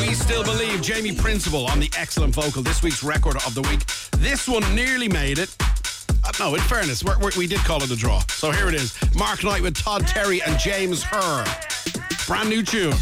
We still believe Jamie Principle on the excellent vocal, this week's record of the week. This one nearly made it. Uh, no, in fairness, we're, we're, we did call it a draw. So here it is Mark Knight with Todd Terry and James Hurr. Brand new tune.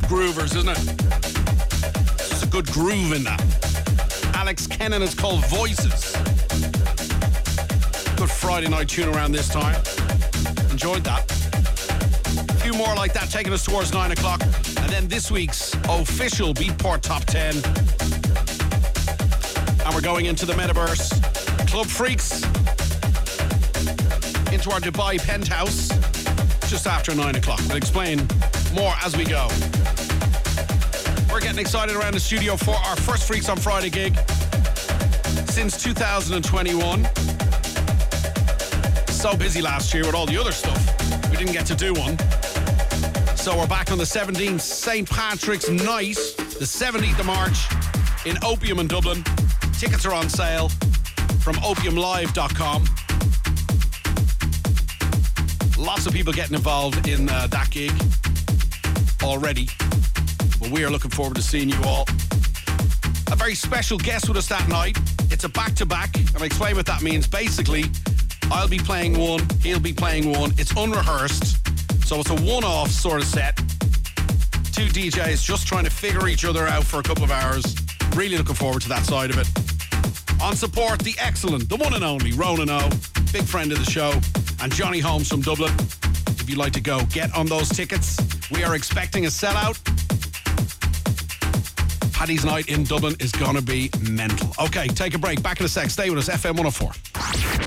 Deep groovers, isn't it? There's a good groove in that. Alex Kennan is called Voices. Good Friday night tune around this time. Enjoyed that. A few more like that taking us towards nine o'clock. And then this week's official Beatport Top 10. And we're going into the metaverse. Club Freaks into our Dubai penthouse just after nine o'clock. We'll explain more as we go. Getting excited around the studio for our first Freaks on Friday gig since 2021. So busy last year with all the other stuff. We didn't get to do one. So we're back on the 17th, St. Patrick's night, the 17th of March in Opium in Dublin. Tickets are on sale from opiumlive.com. Lots of people getting involved in uh, that gig already. We are looking forward to seeing you all. A very special guest with us that night. It's a back to back, and I explain what that means. Basically, I'll be playing one, he'll be playing one. It's unrehearsed, so it's a one off sort of set. Two DJs just trying to figure each other out for a couple of hours. Really looking forward to that side of it. On support, the excellent, the one and only Ronan O, big friend of the show, and Johnny Holmes from Dublin. If you'd like to go, get on those tickets. We are expecting a sellout. Paddy's night in Dublin is going to be mental. Okay, take a break. Back in a sec. Stay with us, FM 104.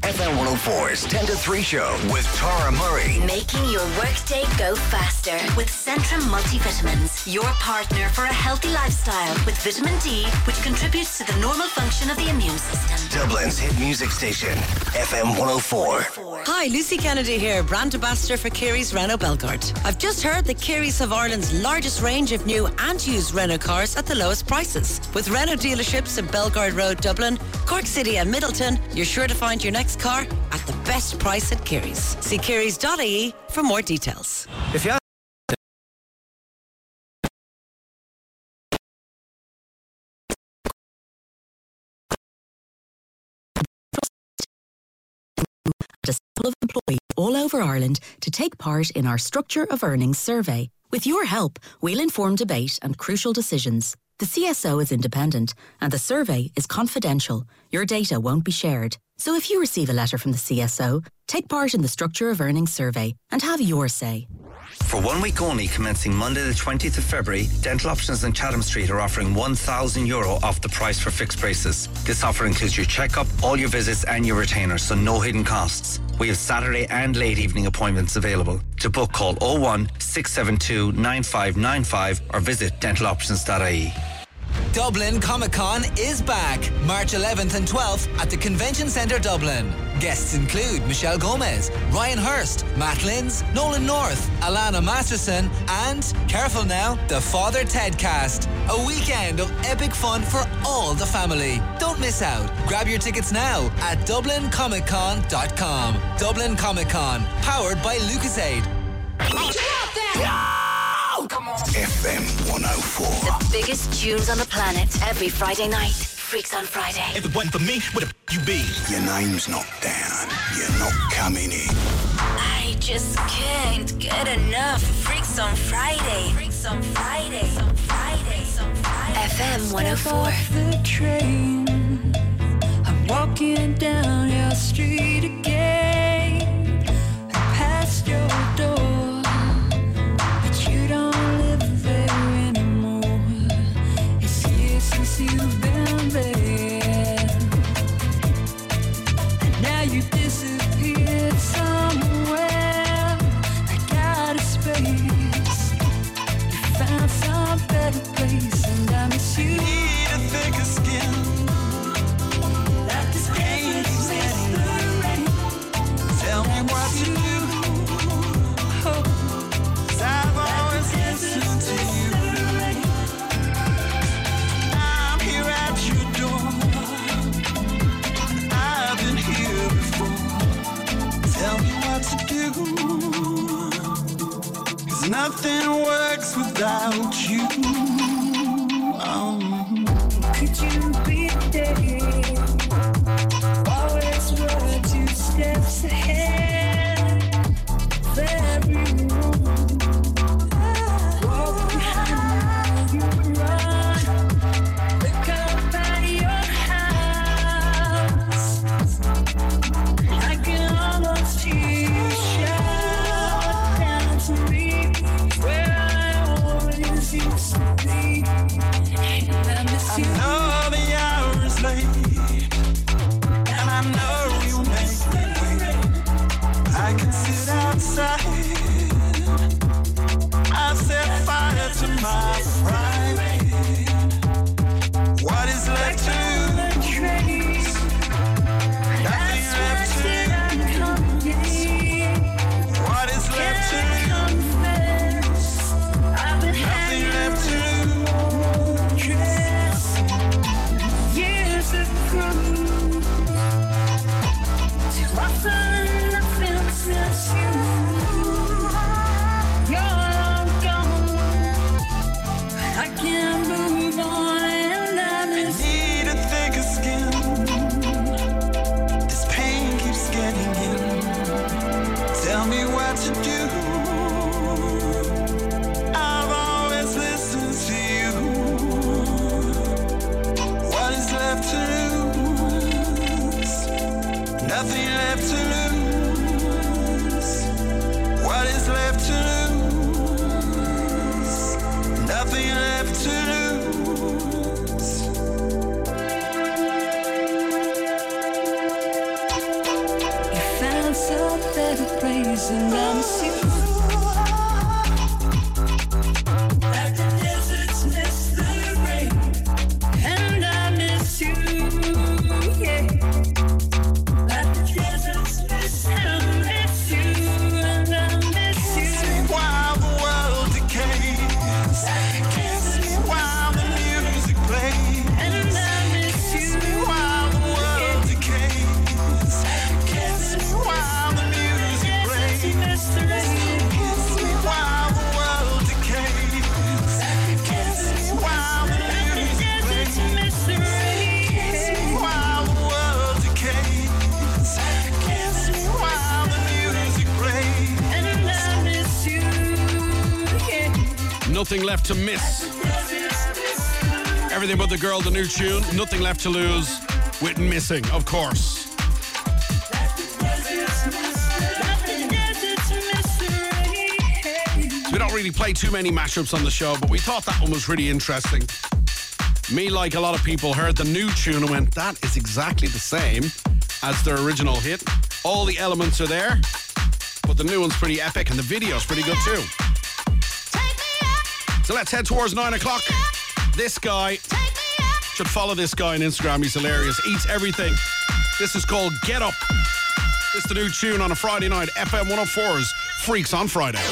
FM 104's 10 to 3 show with Tara Murray. Making your workday go faster with Centrum Multivitamins. Your partner for a healthy lifestyle with vitamin D, which contributes to the normal function of the immune system. Dublin's hit music station, FM 104. Hi, Lucy Kennedy here, brand ambassador for Keary's Renault Belgard. I've just heard that Keary's have Ireland's largest range of new and used Renault cars at the lowest prices. With Renault dealerships in Belgard Road, Dublin, Cork City and Midleton, you're sure to find your next car at the best price at Keary's. See kearys.ie for more details. If you a sample of employees all over Ireland to take part in our Structure of Earnings survey. With your help, we'll inform debate and crucial decisions. The CSO is independent and the survey is confidential. Your data won't be shared. So if you receive a letter from the CSO, take part in the Structure of Earnings survey and have your say. For one week only, commencing Monday the 20th of February, Dental Options in Chatham Street are offering 1,000 euro off the price for fixed braces. This offer includes your checkup, all your visits, and your retainer, so no hidden costs. We have Saturday and late evening appointments available. To book, call 01 672 9595 or visit dentaloptions.ie. Dublin Comic Con is back March 11th and 12th at the Convention Centre Dublin. Guests include Michelle Gomez, Ryan Hurst, Matt Lintz, Nolan North, Alanna Masterson, and, careful now, the Father Ted cast. A weekend of epic fun for all the family. Don't miss out. Grab your tickets now at DublinComicCon.com. Dublin Comic Con, powered by LucasAid. FM 104. The biggest tunes on the planet every Friday night. Freaks on Friday. If it wasn't for me, where the f- you be? Your name's not down. You're not coming in. I just can't get enough. Freaks on Friday. Freaks on Friday. On Friday. On Friday. FM 104. the oh train. I'm walking down your street again. I passed your door, you've been nothing works without you. To miss. Everything but the girl, the new tune. Nothing left to lose with missing, of course. So we don't really play too many mashups on the show, but we thought that one was really interesting. Me, like a lot of people, heard the new tune and went, that is exactly the same as their original hit. All the elements are there, but the new one's pretty epic and the video's pretty good too. So let's head towards nine o'clock. This guy should follow this guy on Instagram. He's hilarious. Eats everything. This is called Get Up. It's the new tune on a Friday night. FM 104's Freaks on Friday.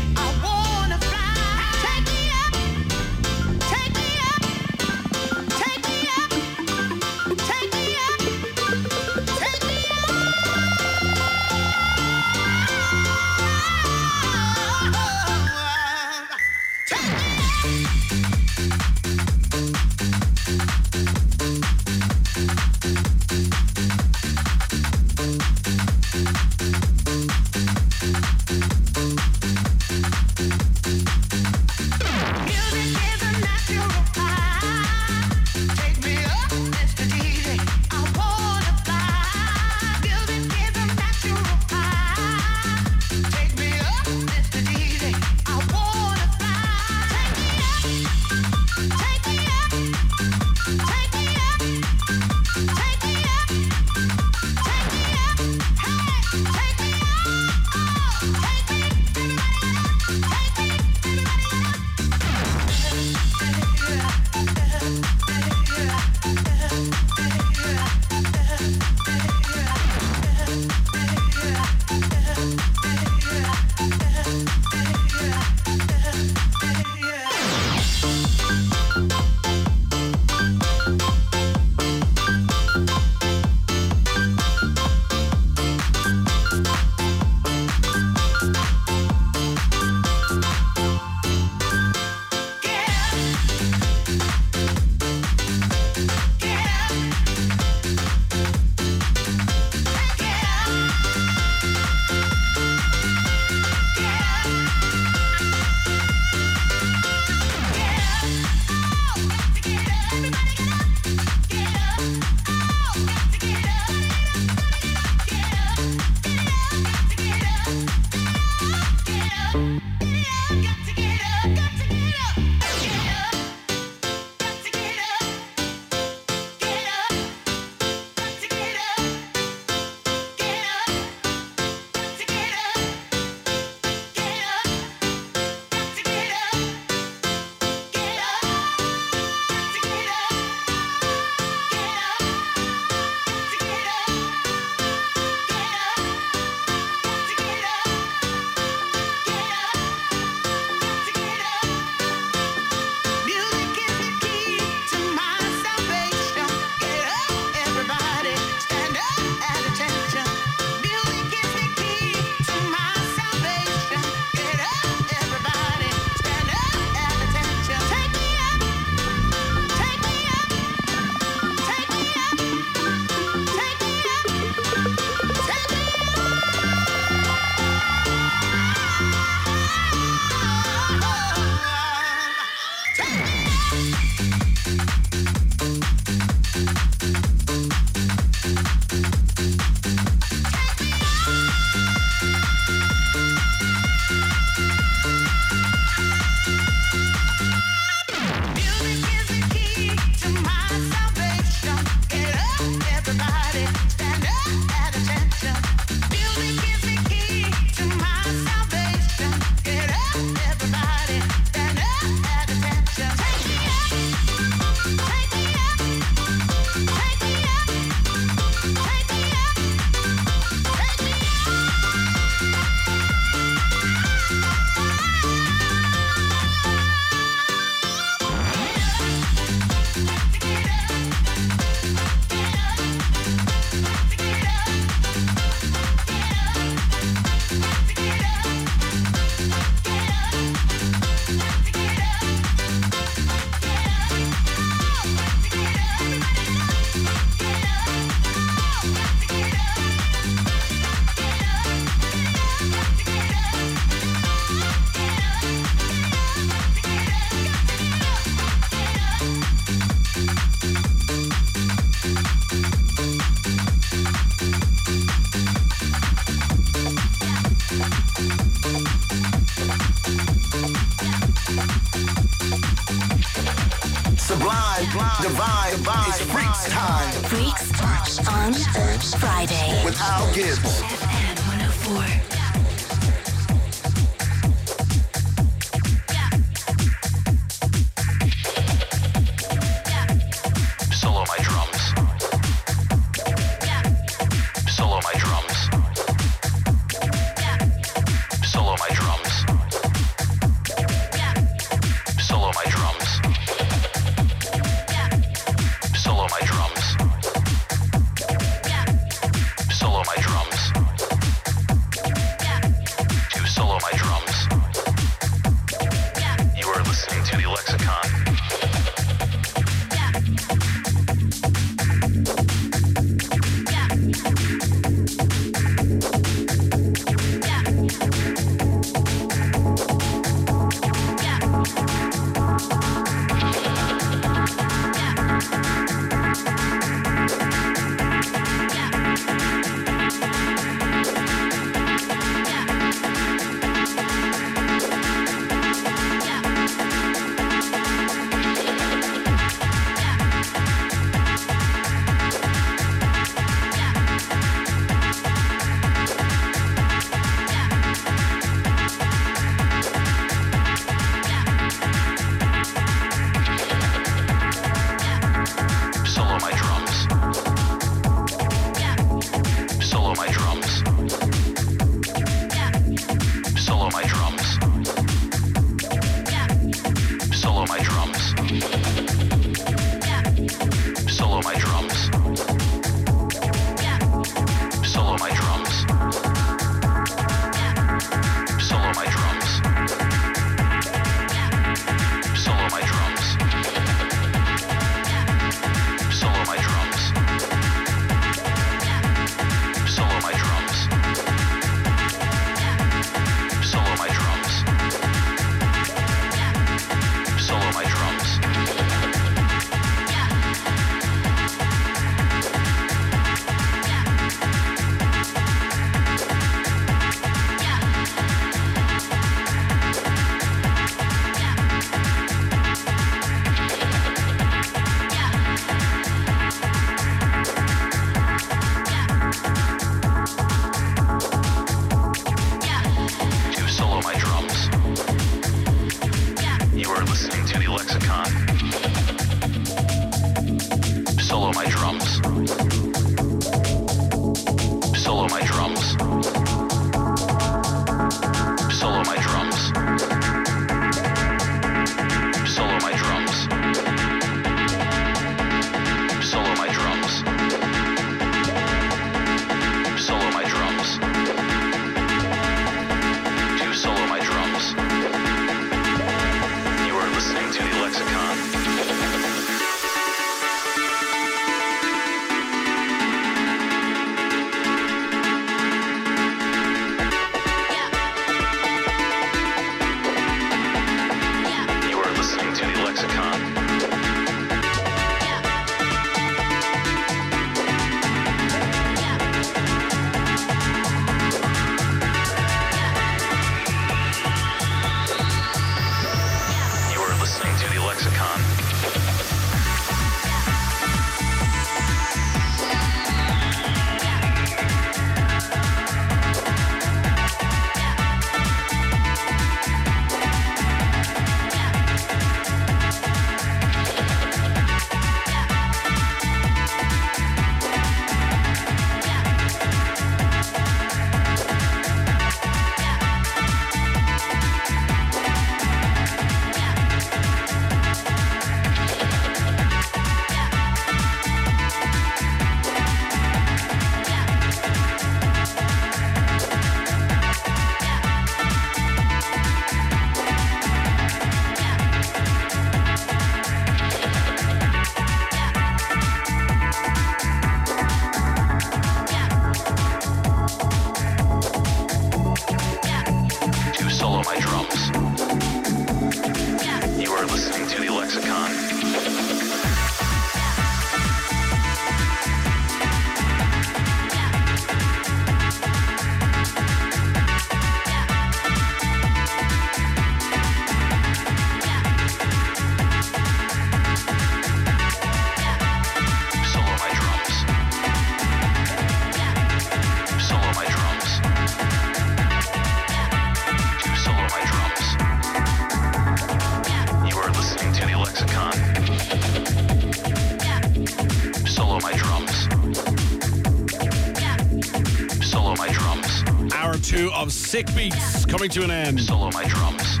Sick Beats coming to an end. Solo my drums.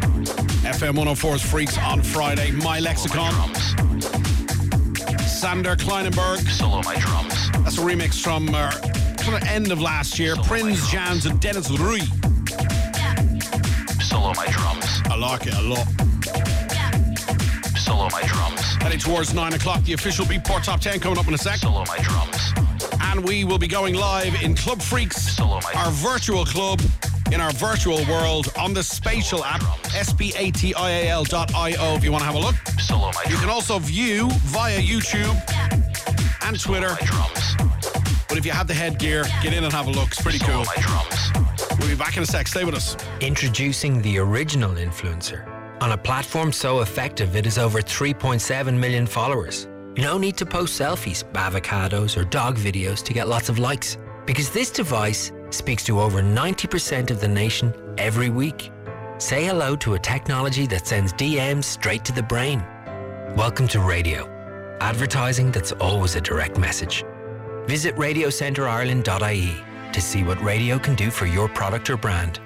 FM 104's Freaks on Friday. My Lexicon. Sander Kleinenberg. Solo my drums. That's a remix from uh, of end of last year. Prince Jans and Dennis Rui. Solo my drums. I like it a lot. Solo my drums. Heading towards 9 o'clock, the official Beatport Top 10 coming up in a sec. Solo my drums. And we will be going live in Club Freaks, our virtual club in our virtual world on the Spatial app, S-P-A-T-I-A-L dot if you want to have a look. You can also view via YouTube and Twitter. But if you have the headgear, get in and have a look. It's pretty cool. We'll be back in a sec. Stay with us. Introducing the original influencer. On a platform so effective it has over 3.7 million followers. You don't need to post selfies, avocados, or dog videos to get lots of likes. Because this device speaks to over 90% of the nation every week. Say hello to a technology that sends DMs straight to the brain. Welcome to radio. Advertising that's always a direct message. Visit radiocenterireland.ie to see what radio can do for your product or brand.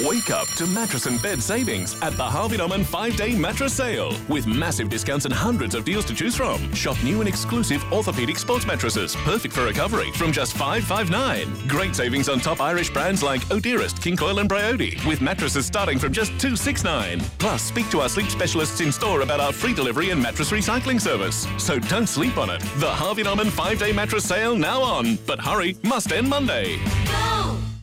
Wake up to mattress and bed savings at the Harvey Norman five day mattress sale with massive discounts and hundreds of deals to choose from. Shop new and exclusive orthopedic sports mattresses, perfect for recovery, from just 559. Great savings on top Irish brands like O'Dearest, King Koil, and Briody, with mattresses starting from just 269. Plus, speak to our sleep specialists in store about our free delivery and mattress recycling service. So don't sleep on it. The Harvey Norman five day mattress sale now on. But hurry, must end Monday.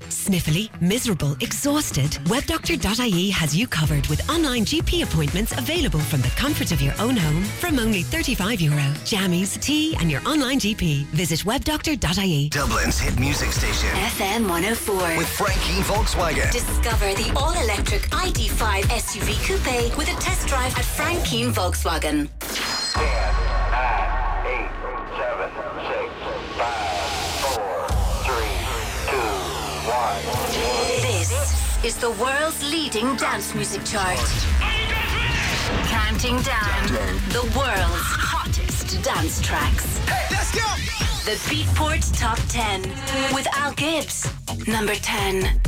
Sniffly, miserable, exhausted? WebDoctor.ie has you covered with online GP appointments available from the comfort of your own home from only 35 euro. Jammies, tea, and your online GP. Visit webdoctor.ie. Dublin's hit music station. FM 104. With Frankie Volkswagen. Discover the all-electric ID5 SUV coupe with a test drive at Frank Keane Volkswagen. This is the world's leading dance music chart. Counting down the world's hottest dance tracks. let's go! The Beatport Top 10 with Al Gibbs. Number 10.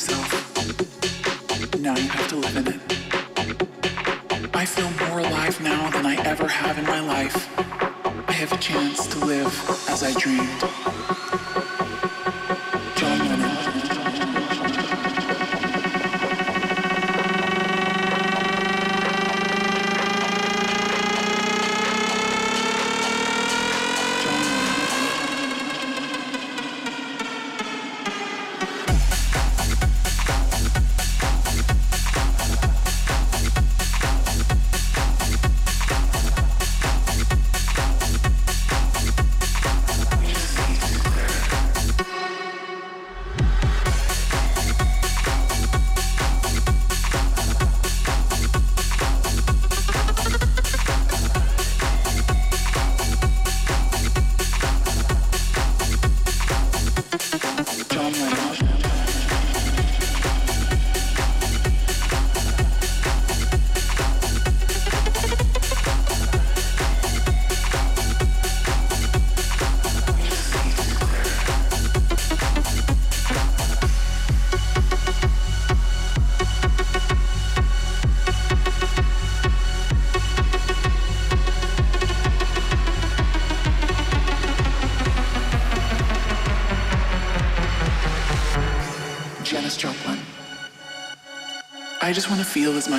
Yourself. Now you have to live in it. I feel more alive now than I ever have in my life. I have a chance to live as I dreamed.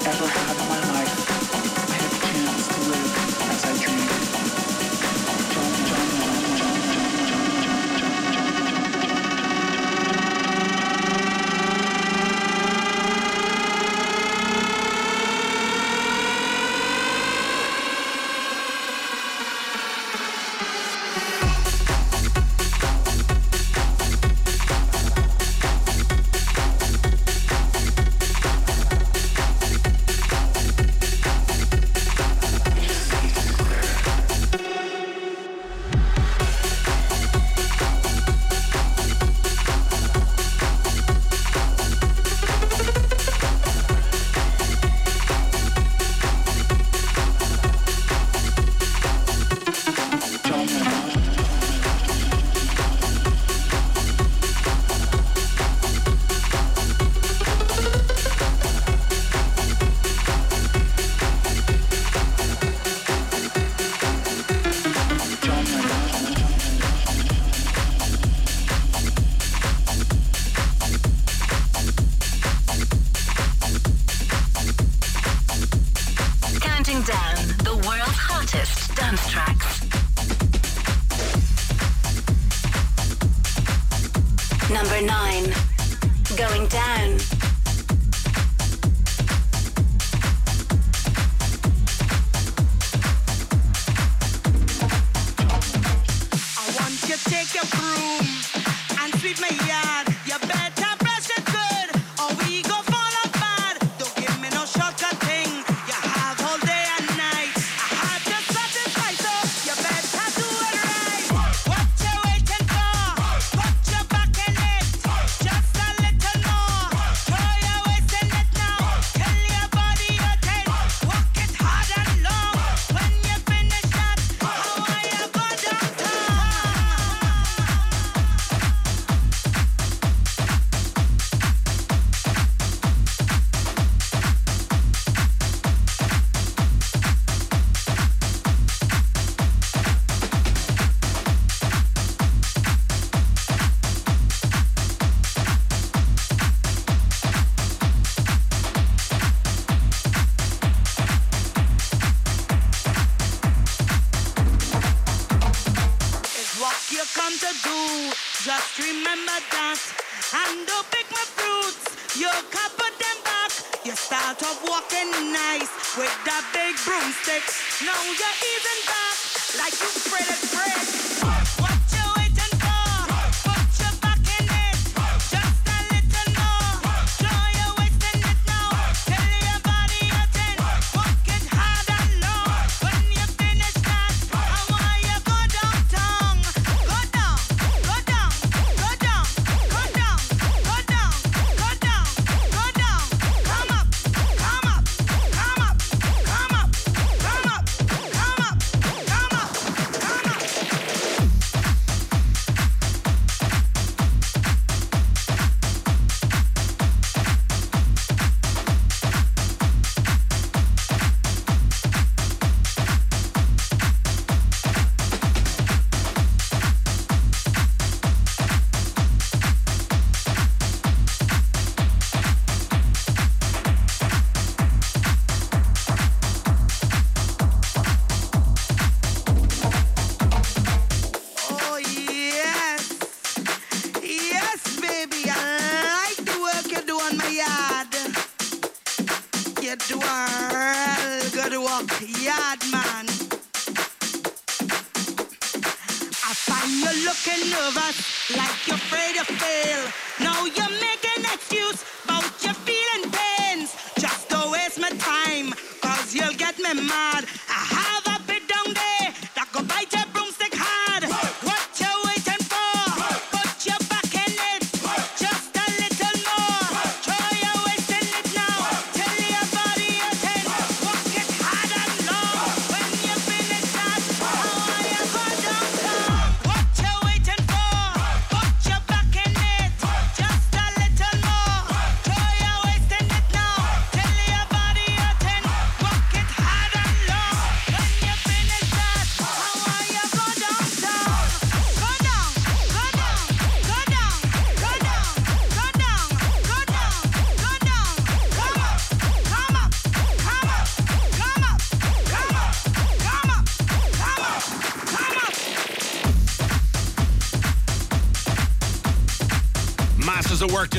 った動作が伴 Number 9. Going down.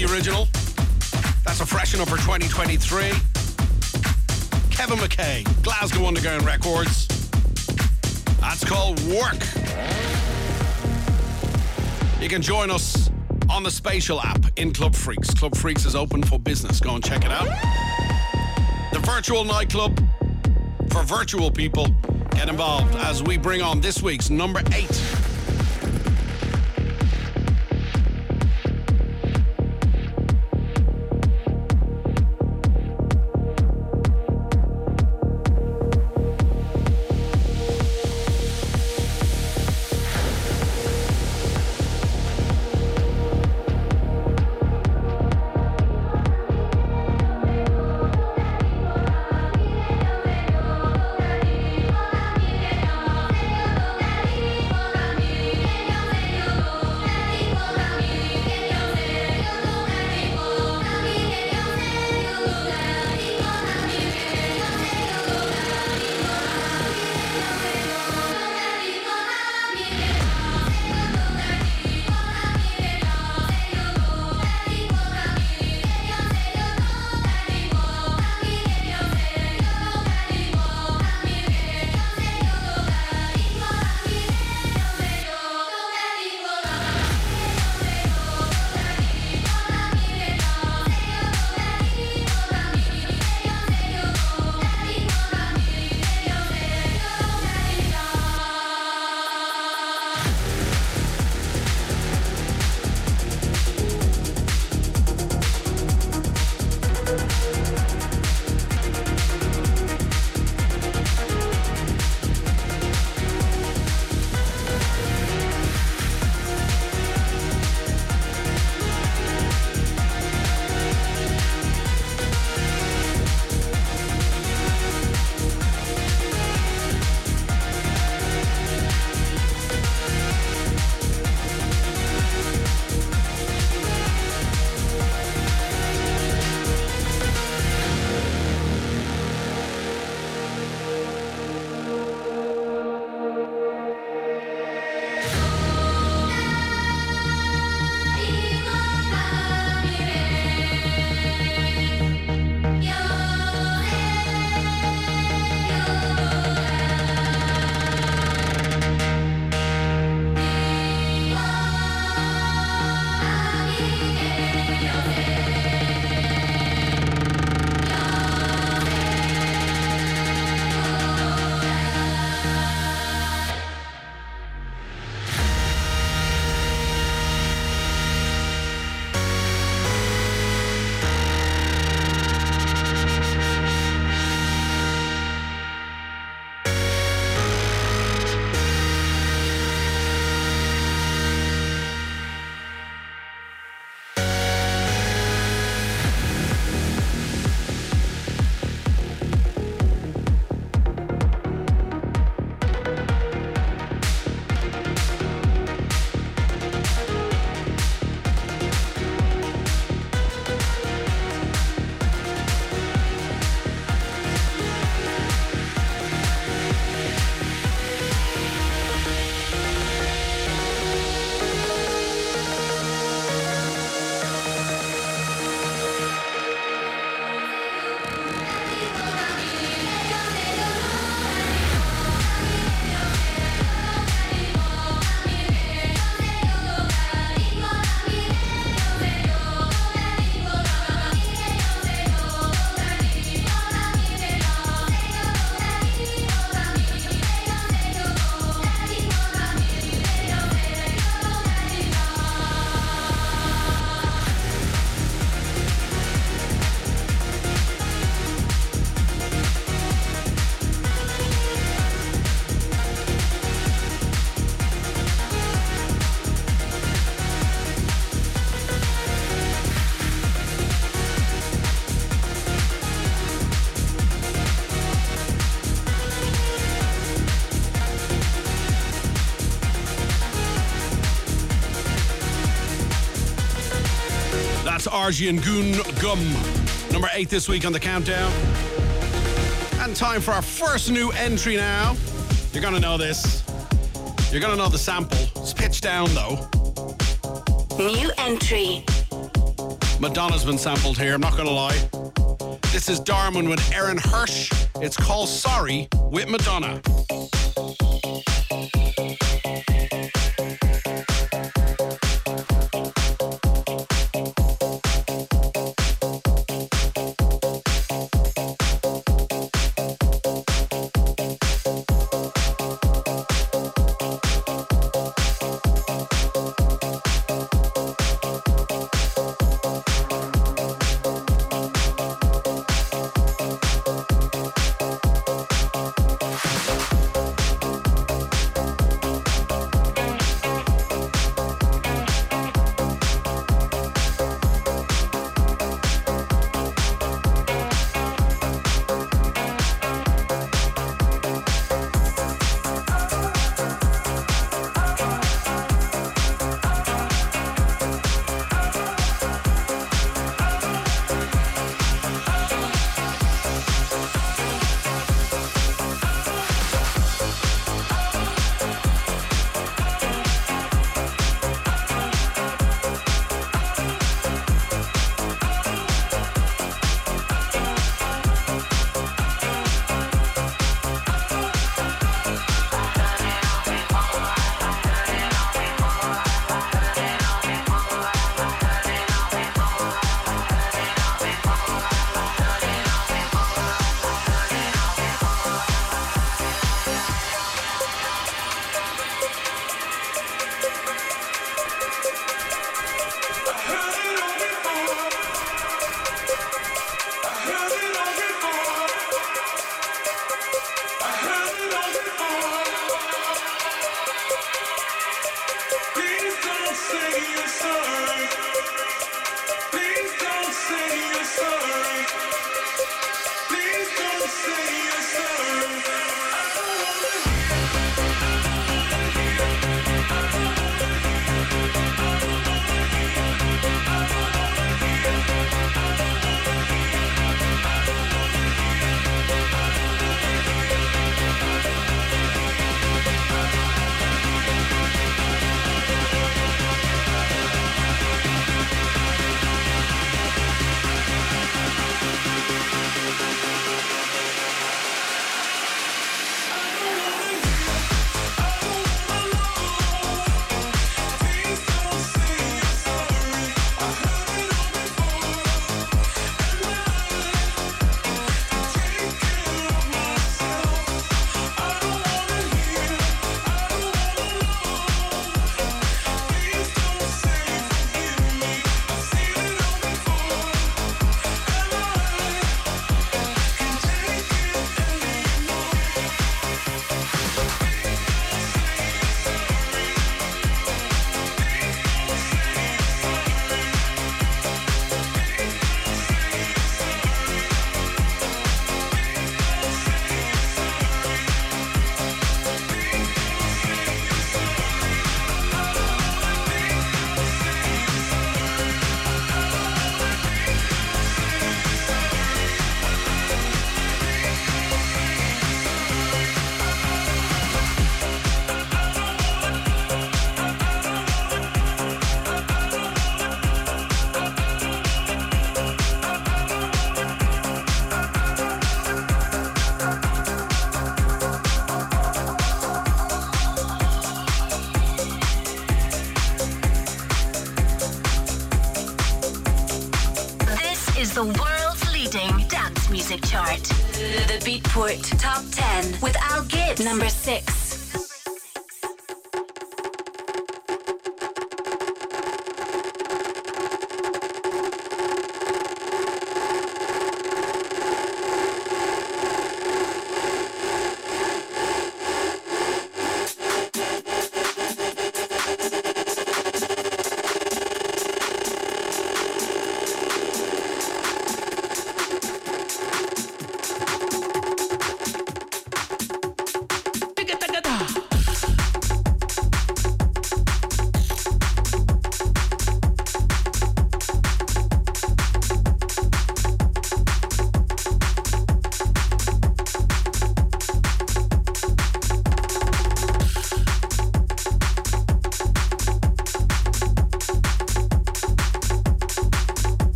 Original. That's a freshen up for 2023. Kevin McKay, Glasgow Underground Records. That's called Work. You can join us on the Spatial app in Club Freaks. Club Freaks is open for business. Go and check it out. The virtual nightclub for virtual people. Get involved as we bring on this week's number eight. And Goon Gum. Number eight this week on the countdown. And time for our first new entry now. You're gonna know this. You're gonna know the sample. It's pitched down though. New entry. Madonna's been sampled here, I'm not to lie. This is Darwin with Aaron Hirsch. It's called Sorry with Madonna. Beatport Top 10 with Al Gibbs. Number 6.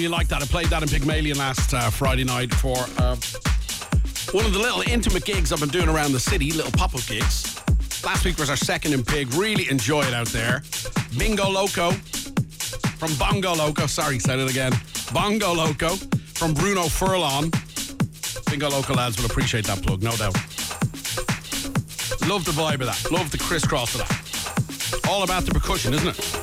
really like that. I played that in Pygmalion last uh, Friday night for uh, one of the little intimate gigs I've been doing around the city, little pop up gigs. Last week was our second in Pig. Really enjoy it out there. Bingo Loco from Bongo Loco. Sorry, said it again. Bongo Loco from Bruno Furlan. Bingo Loco lads will appreciate that plug, no doubt. Love the vibe of that. Love the crisscross of that. All about the percussion, isn't it?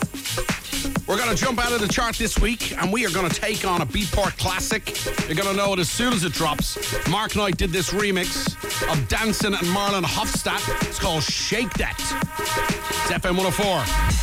We're going to jump out of the chart this week and we are going to take on a Beatport classic. You're going to know it as soon as it drops. Mark Knight did this remix of Dansson and Marlon Hoffstadt. It's called Shake That. It's FM 104.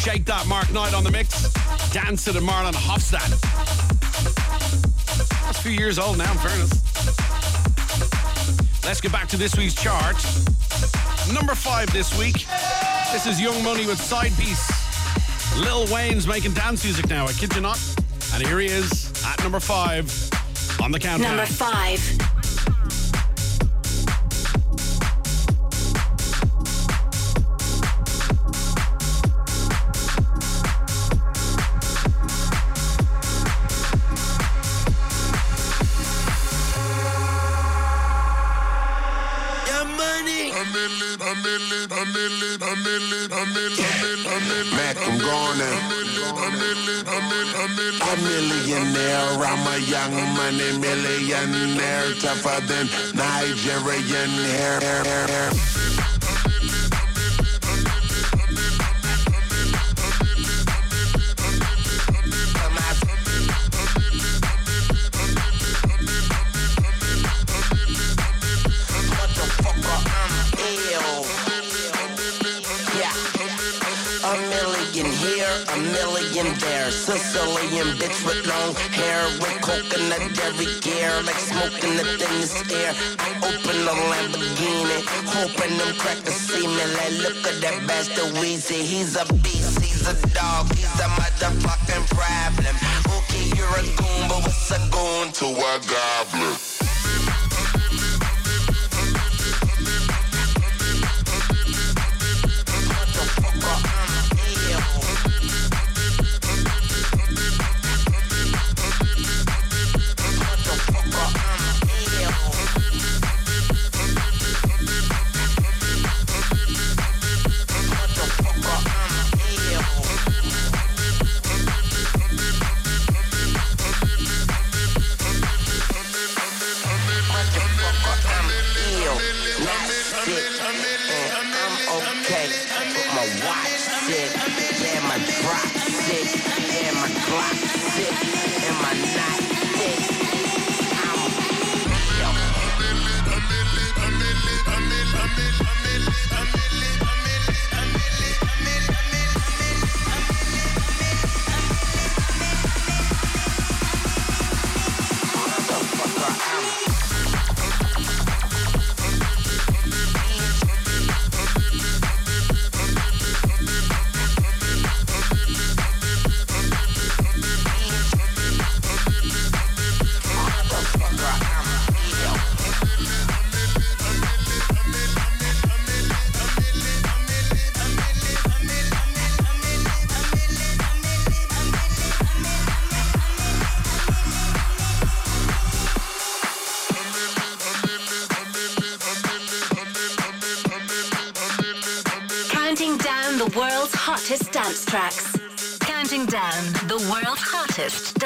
Shake That Mark Knight on the mix. Dance to the Marlon Hoffstadt. That's a few years old now, in fairness. Let's get back to this week's chart. Number five this week. This is Young Money with Sidepiece. Lil Wayne's making dance music now, I kid you not. And here he is at number five on the countdown. Number five. I'm a young money millionaire, tougher than Nigerian hair. hair, hair, hair. Million there. Sicilian bitch with long hair, with coconut every gear, like smoking the thinnest air. I open a Lamborghini, hoping them crackers see me. Like, look at that bastard Weezy. He's a beast, he's a dog, he's a motherfucking problem. Okay, you're a goon, but what's a goon to a goblin?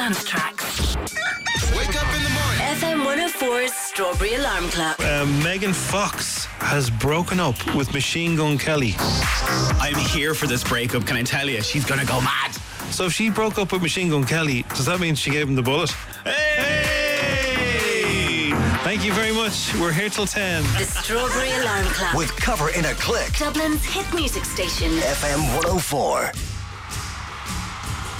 Dance tracks. Wake up in the morning. FM 104's Strawberry Alarm Clock. Uh, Megan Fox has broken up with Machine Gun Kelly. I'm here for this breakup, can I tell you? She's gonna go mad. So if she broke up with Machine Gun Kelly, does that mean she gave him the bullet? Hey! Thank you very much. We're here till 10. The Strawberry Alarm Clock. With cover in a click. Dublin's hit music station. FM 104.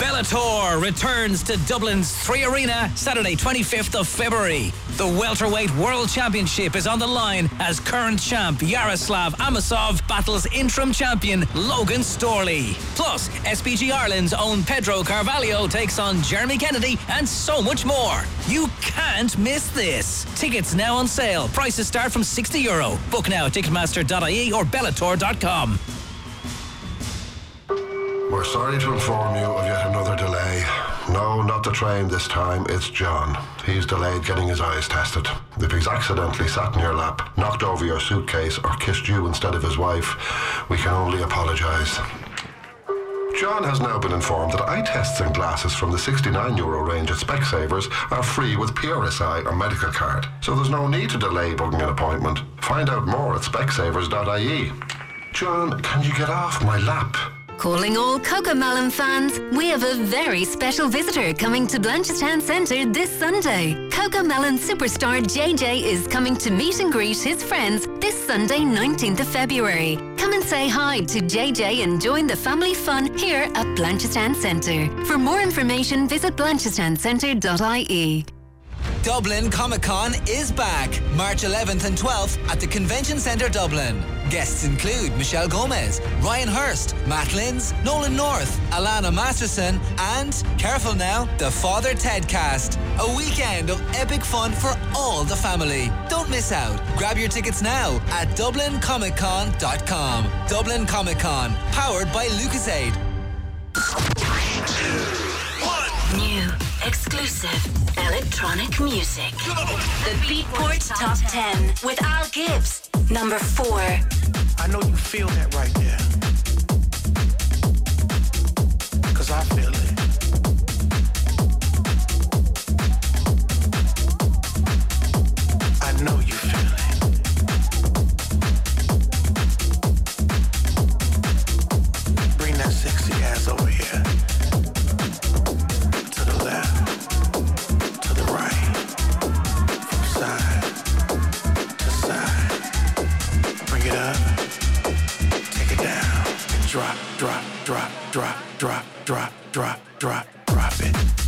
Bellator returns to Dublin's Three Arena Saturday, 25th of February. The welterweight world championship is on the line as current champ Yaroslav Amosov battles interim champion Logan Storley. Plus, SBG Ireland's own Pedro Carvalho takes on Jeremy Kennedy and so much more. You can't miss this. Tickets now on sale. Prices start from 60 euro. Book now at ticketmaster.ie or bellator.com. We're sorry to inform you of yet another delay. No, not the train this time, it's John. He's delayed getting his eyes tested. If he's accidentally sat in your lap, knocked over your suitcase, or kissed you instead of his wife, we can only apologise. John has now been informed that eye tests and glasses from the 69 euro range at Specsavers are free with PRSI or medical card. So there's no need to delay booking an appointment. Find out more at specsavers.ie. John, can you get off my lap? Calling all CoComelon fans, we have a very special visitor coming to Blanchardstown Centre this Sunday. CoComelon superstar JJ is coming to meet and greet his friends this Sunday, 19th of February. Come and say hi to JJ and join the family fun here at Blanchardstown Centre. For more information, visit blanchardstowncentre.ie. Dublin Comic Con is back March 11th and 12th at the Convention Centre Dublin. Guests include Michelle Gomez, Ryan Hurst, Matt Lintz, Nolan North, Alanna Masterson, and, careful now, the Father Ted cast. A weekend of epic fun for all the family. Don't miss out. Grab your tickets now at DublinComicCon.com. Dublin Comic Con, powered by LucasAid. Exclusive electronic music. The Beatport Top 10 with Al Gibbs, number 4. I know you feel that right there. Cause I feel it. drop, drop, drop, drop, drop, drop, drop it.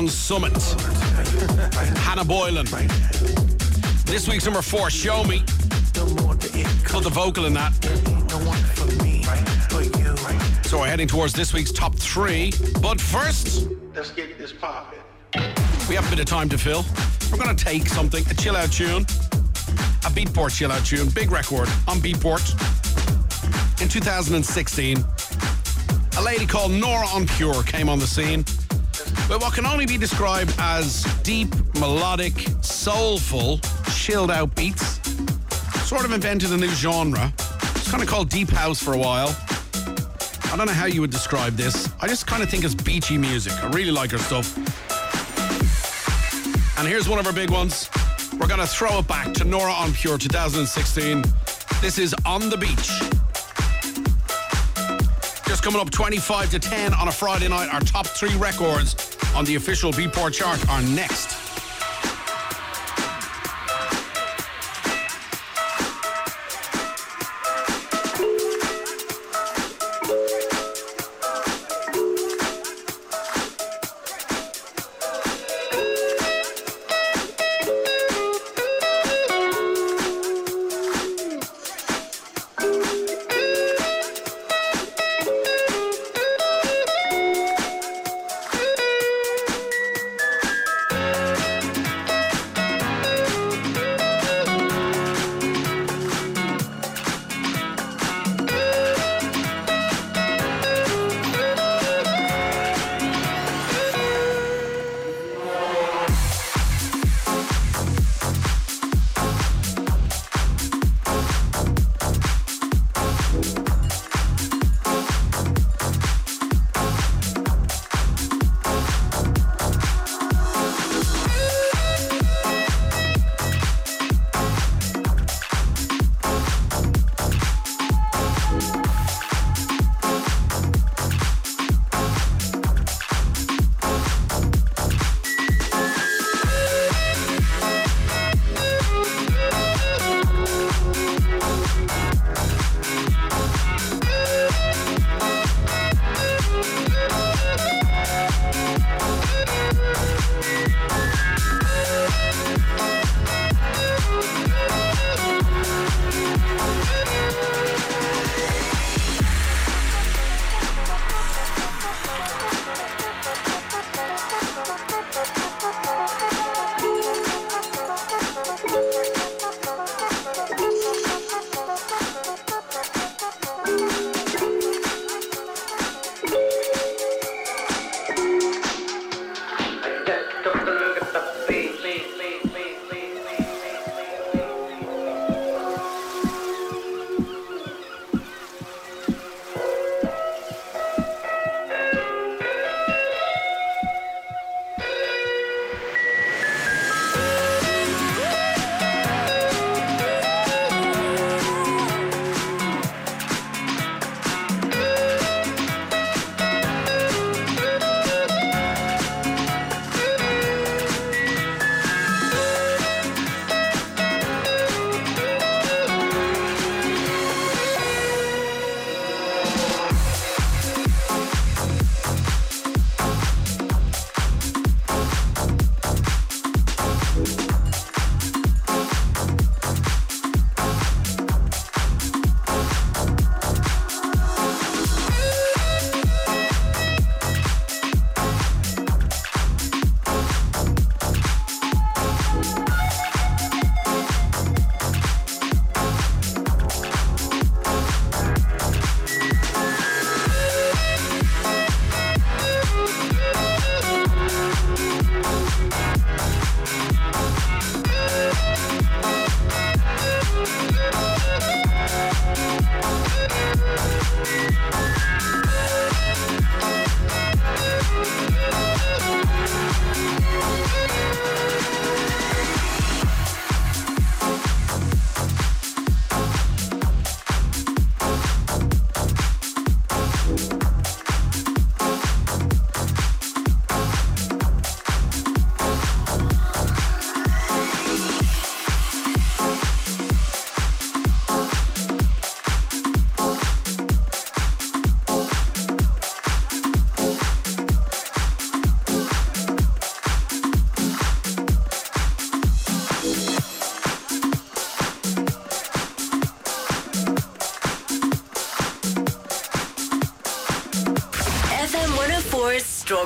John Summit. Hannah Boylan. This week's number four, Show Me. Put the vocal in that. So we're heading towards this week's top three. But first, Let's get this poppin'. we have a bit of time to fill. We're going to take something, a chill out tune, a Beatport chill out tune, big record on Beatport in 2016. A lady called Nora En Pure came on the scene with what can only be described as deep, melodic, soulful, chilled out beats. Sort of invented a new genre. It's kind of called deep house for a while. I don't know how you would describe this. I just kind of think it's beachy music. I really like her stuff. And here's one of our big ones. We're going to throw it back to Nora En Pure 2016. This is On the Beach. Just coming up 25 to 10 on a Friday night. Our top three records on the official Beatport chart are next.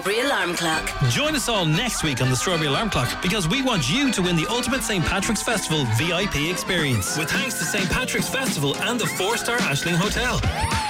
Strawberry Alarm Clock. Join us all next week on the Strawberry Alarm Clock because we want you to win the ultimate St. Patrick's Festival VIP experience. With thanks to St. Patrick's Festival and the four star Ashling Hotel.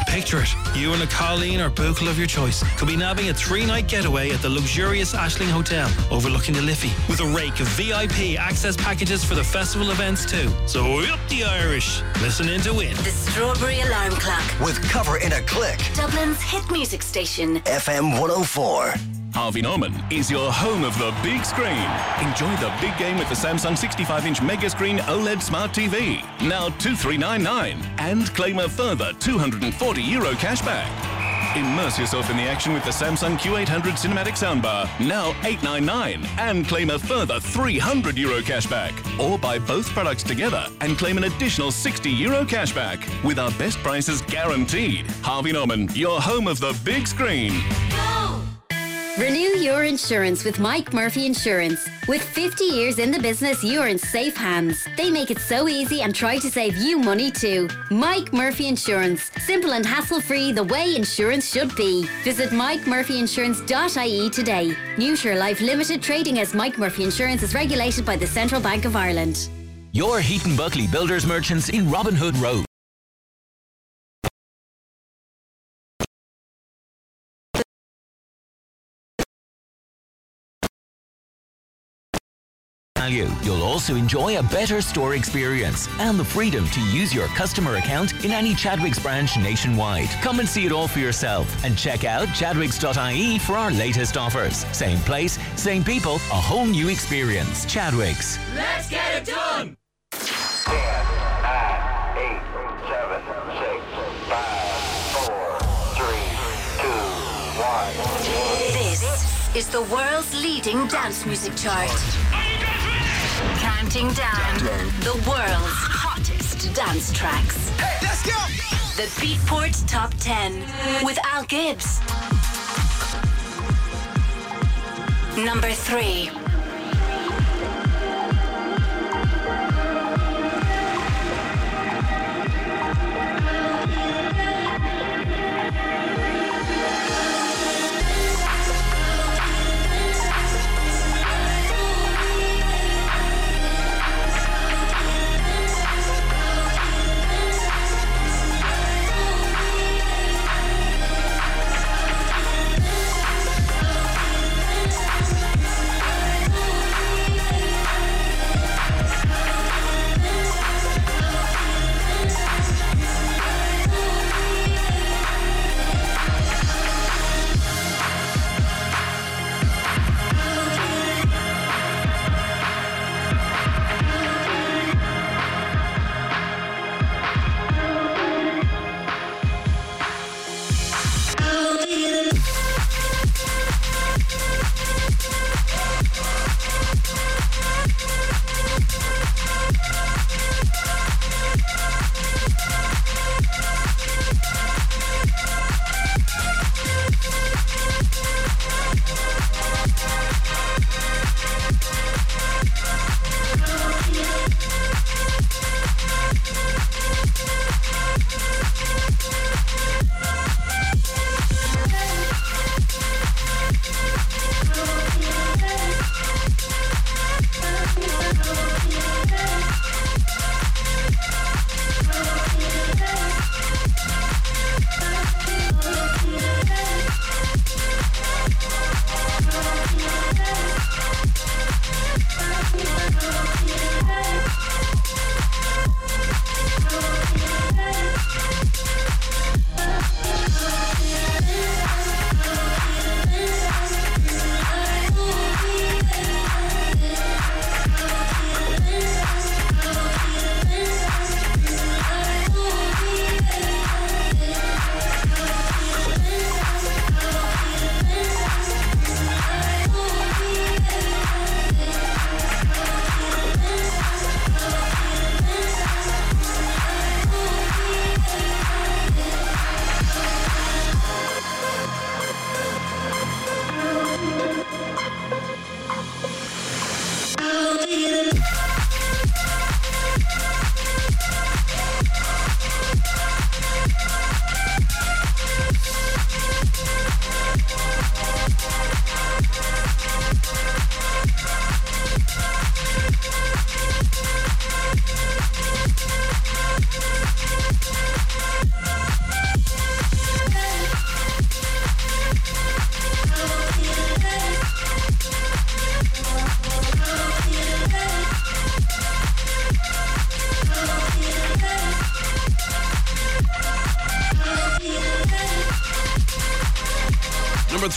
Picture it. You and a Colleen or Buchel of your choice could be nabbing a three night getaway at the luxurious Ashling Hotel overlooking the Liffey with a rake of VIP access packages for the festival events too. So up the Irish. Listen in to win. The Strawberry Alarm Clock. With cover in a click. Dublin's hit music station. FM 104. Harvey Norman is your home of the big screen. Enjoy the big game with the Samsung 65-inch mega screen OLED smart TV. Now 2399 and claim a further 240 euro cashback. Immerse yourself in the action with the Samsung Q800 cinematic soundbar, now 899, and claim a further 300 euro cashback. Or buy both products together and claim an additional 60 euro cashback with our best prices guaranteed. Harvey Norman, your home of the big screen. Renew your insurance with Mike Murphy Insurance. With 50 years in the business, you're in safe hands. They make it so easy and try to save you money too. Mike Murphy Insurance. Simple and hassle free, the way insurance should be. Visit MikeMurphyInsurance.ie today. Newshire Life Limited trading as Mike Murphy Insurance is regulated by the Central Bank of Ireland. Your Heaton Buckley Builders Merchants in Robin Hood Road. Value. You'll also enjoy a better store experience and the freedom to use your customer account in any Chadwick's branch nationwide. Come and see it all for yourself and check out chadwicks.ie for our latest offers. Same place, same people, a whole new experience. Chadwick's. Let's get it done! This is the world's leading dance music chart. Counting down the world's hottest dance tracks. Hey, let's go! The Beatport Top 10 with Al Gibbs. Number 3.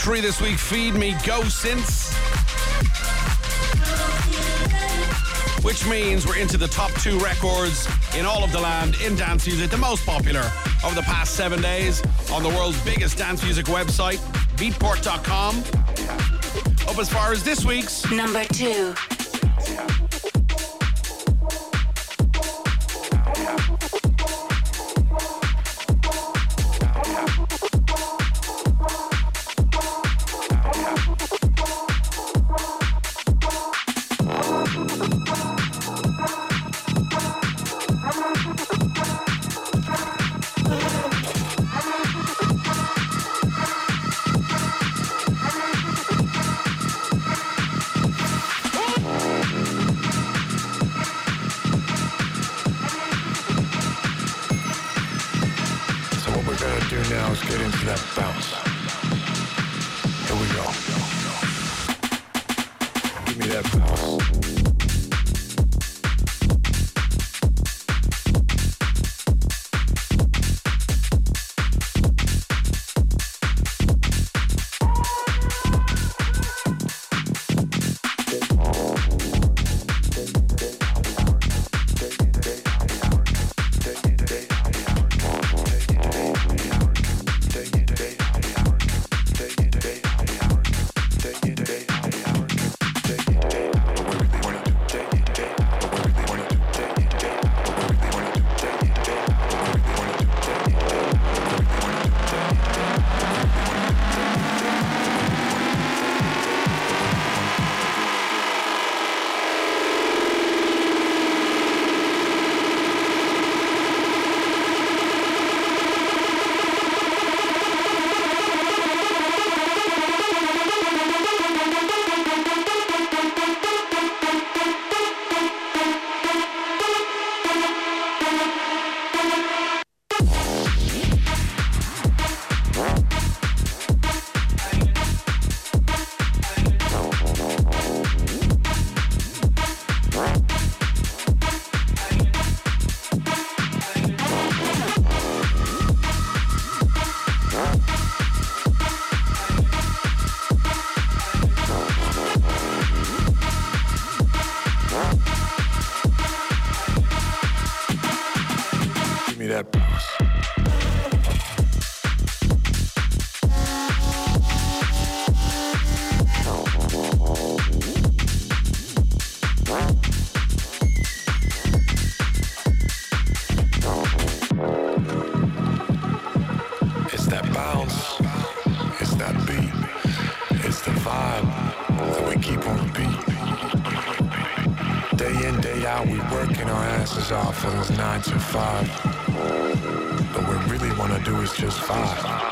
Three this week, Feed Me Go Since. Which means we're into the top two records in all of the land in dance music, the most popular over the past seven days on the world's biggest dance music website, beatport.com. Up as far as this week's Number two. Five. But what we really want to do is just vibe.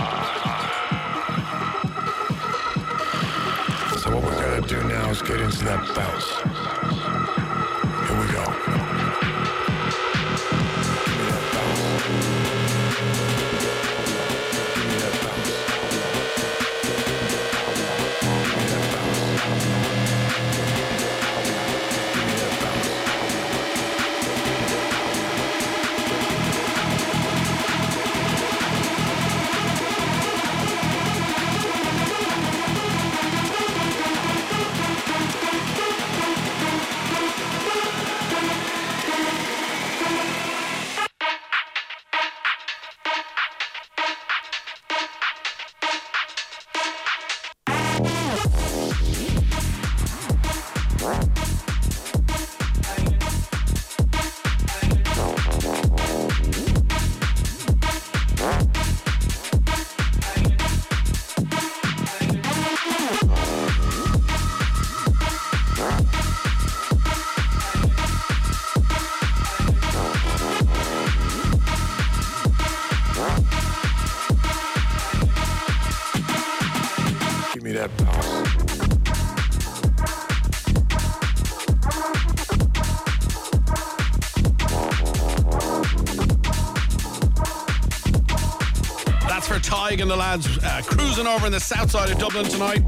Cruising over in the south side of Dublin tonight.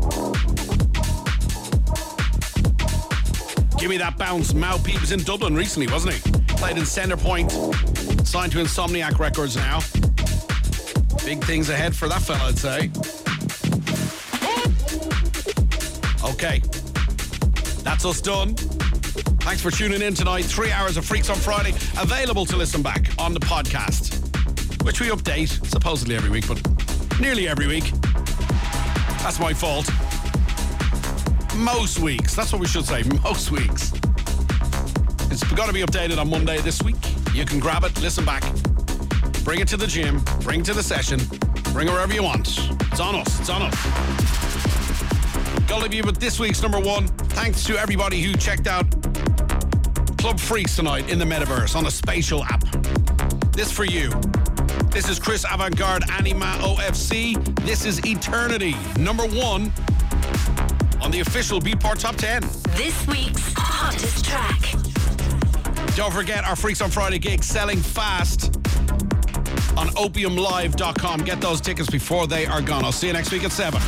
Give me that bounce. Mau P was in Dublin recently, wasn't he? Played in Centre Point, signed to Insomniac Records now. Big things ahead for that fella, I'd say. Okay. That's us done. Thanks for tuning in tonight. Three hours of Freaks on Friday, available to listen back on the podcast, which we update supposedly every week, but nearly every week. That's my fault. Most weeks. That's what we should say. Most weeks. It's got to be updated on Monday this week. You can grab it, listen back, bring it to the gym, bring it to the session, bring it wherever you want. It's on us. It's on us. Gotta leave you with this week's number one. Thanks to everybody who checked out Club Freaks tonight in the metaverse on a spatial app. This for you. This is Chris Avantgarde Anyma OFC. This is Eternity, number one on the official Beatport Top 10. This week's hottest track. Don't forget our Freaks on Friday gig selling fast on opiumlive.com. Get those tickets before they are gone. I'll see you next week at 7.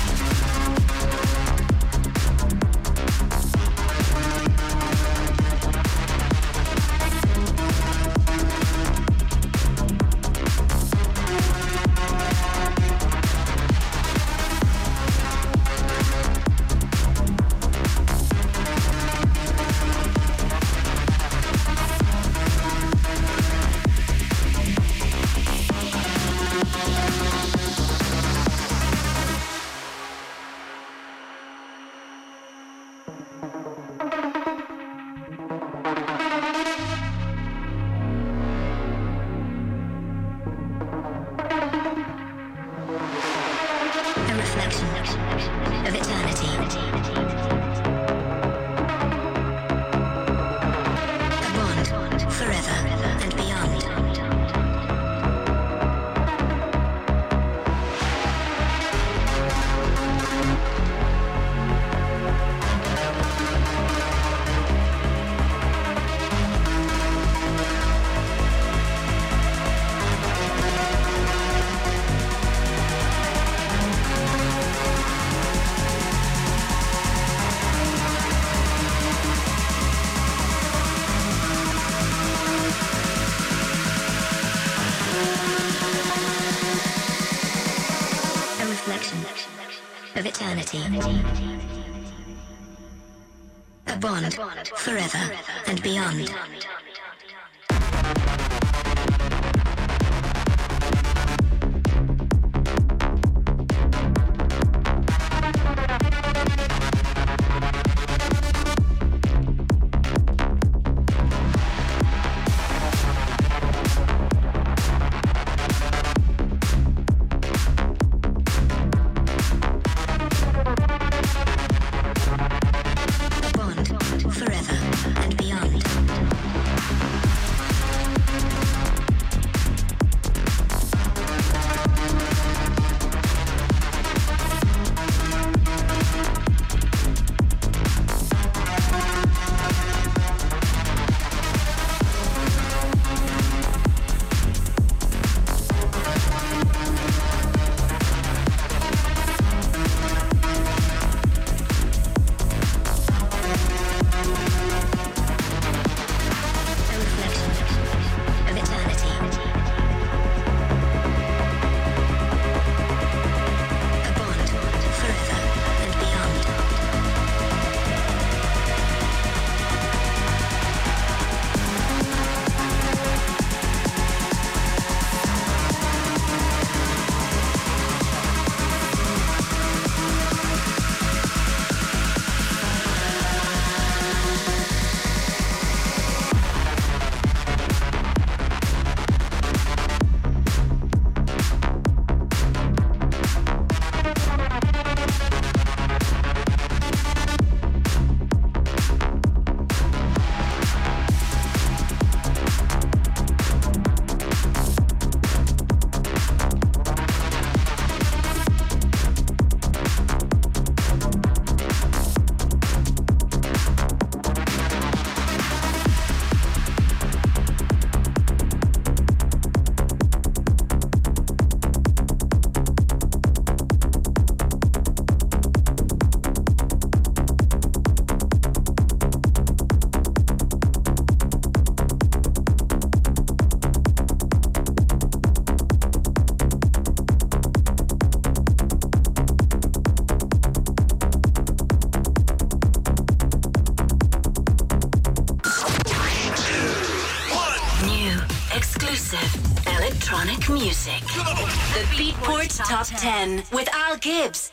Gibbs.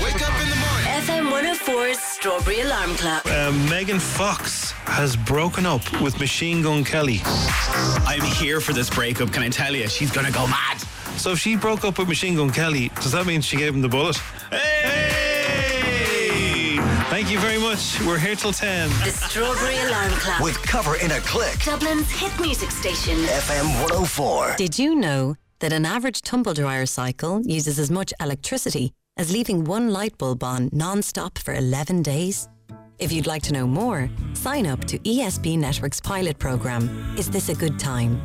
Wake up in the morning. FM 104's Strawberry Alarm Clock. Uh, Megan Fox has broken up with Machine Gun Kelly. I'm here for this breakup, can I tell you? She's gonna go mad. So if she broke up with Machine Gun Kelly, does that mean she gave him the bullet? Hey! Thank you very much. We're here till 10. The Strawberry Alarm Clock. With cover in a click. Dublin's hit music station. FM 104. Did you know that an average tumble dryer cycle uses as much electricity as leaving one light bulb on non-stop for 11 days? If you'd like to know more, sign up to ESB Network's pilot program. Is this a good time?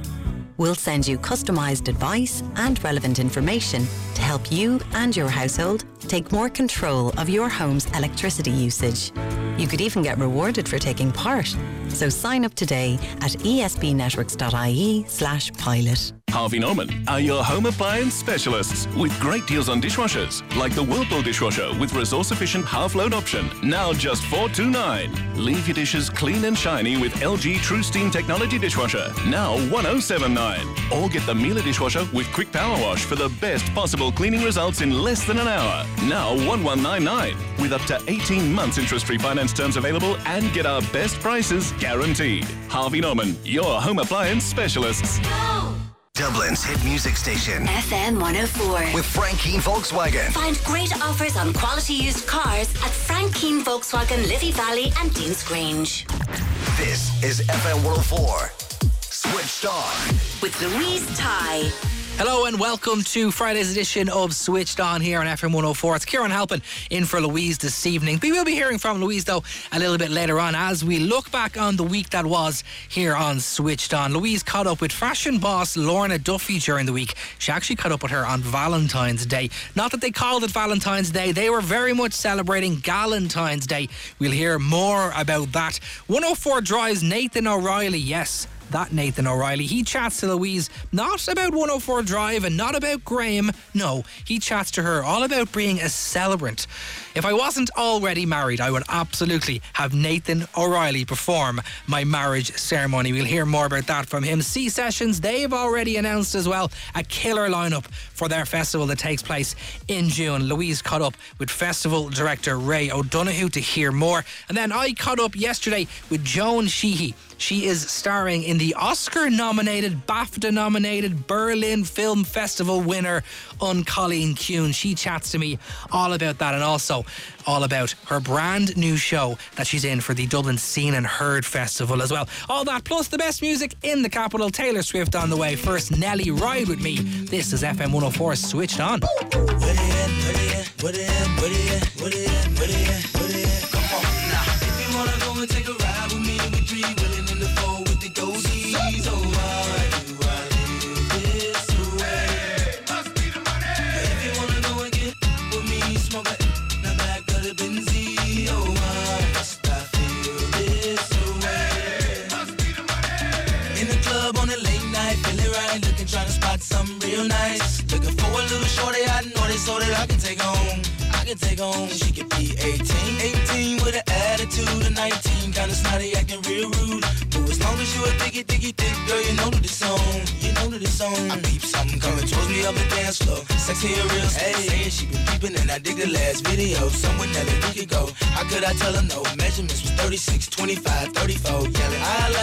We'll send you customized advice and relevant information to help you and your household take more control of your home's electricity usage. You could even get rewarded for taking part. So sign up today at esbnetworks.ie slash pilot. Harvey Norman are your home appliance specialists with great deals on dishwashers, like the Whirlpool dishwasher with resource-efficient half-load option, now just 429. Leave your dishes clean and shiny with LG True Steam Technology dishwasher, now 1079. Or get the Miele dishwasher with quick power wash for the best possible cleaning results in less than an hour, now 1199. With up to 18 months interest-free finance terms available and get our best prices guaranteed. Harvey Norman, your home appliance specialists. Dublin's hit music station. FM 104. With Frank Keane Volkswagen. Find great offers on quality used cars at Frank Keane Volkswagen, Liffey Valley, and Deansgrange. This is FM 104. Switched on. With Louise Ty. Hello and welcome to Friday's edition of Switched On here on FM 104. It's Kieran Halpin in for Louise this evening. We will be hearing from Louise though a little bit later on as we look back on the week that was here on Switched On. Louise caught up with fashion boss Lorna Duffy during the week. She actually caught up with her on Valentine's Day. Not that they called it Valentine's Day, they were very much celebrating Galentine's Day. We'll hear more about that. 104 drives Nathan O'Reilly, yes that Nathan O'Reilly. He chats to Louise not about 104 Drive and not about Graham. No, he chats to her all about being a celebrant. If I wasn't already married, I would absolutely have Nathan O'Reilly perform my marriage ceremony. We'll hear more about that from him. Sea Sessions, they've already announced as well a killer lineup for their festival that takes place in June. Louise caught up with festival director Ray O'Donoghue to hear more. And then I caught up yesterday with Joan Sheehy. She is starring in the Oscar nominated, BAFTA nominated Berlin Film Festival winner, *An Cailín Ciúin. She chats to me all about that and also all about her brand new show that she's in for the Dublin Seen and Heard Festival as well. All that plus the best music in the capital. Taylor Swift on the way. First, Nelly Ride with me. This is FM 104 switched on. In right, looking trying to spot something real nice. Looking for a little shorty, I know they so that I can take home. I can take home. She could be 18, 18 with an attitude of 19, kinda snotty, acting real rude. But as long as you a diggy, diggy, thick girl, you know that it's on. You know that it's on. I peep something coming towards me up the dance floor. Sexy and real, hey. Saying she been peeping and I dig the last video. Somewhere Nelly we could go. How could I tell her no? Measurements was 36, 25, 34. Yelling, I like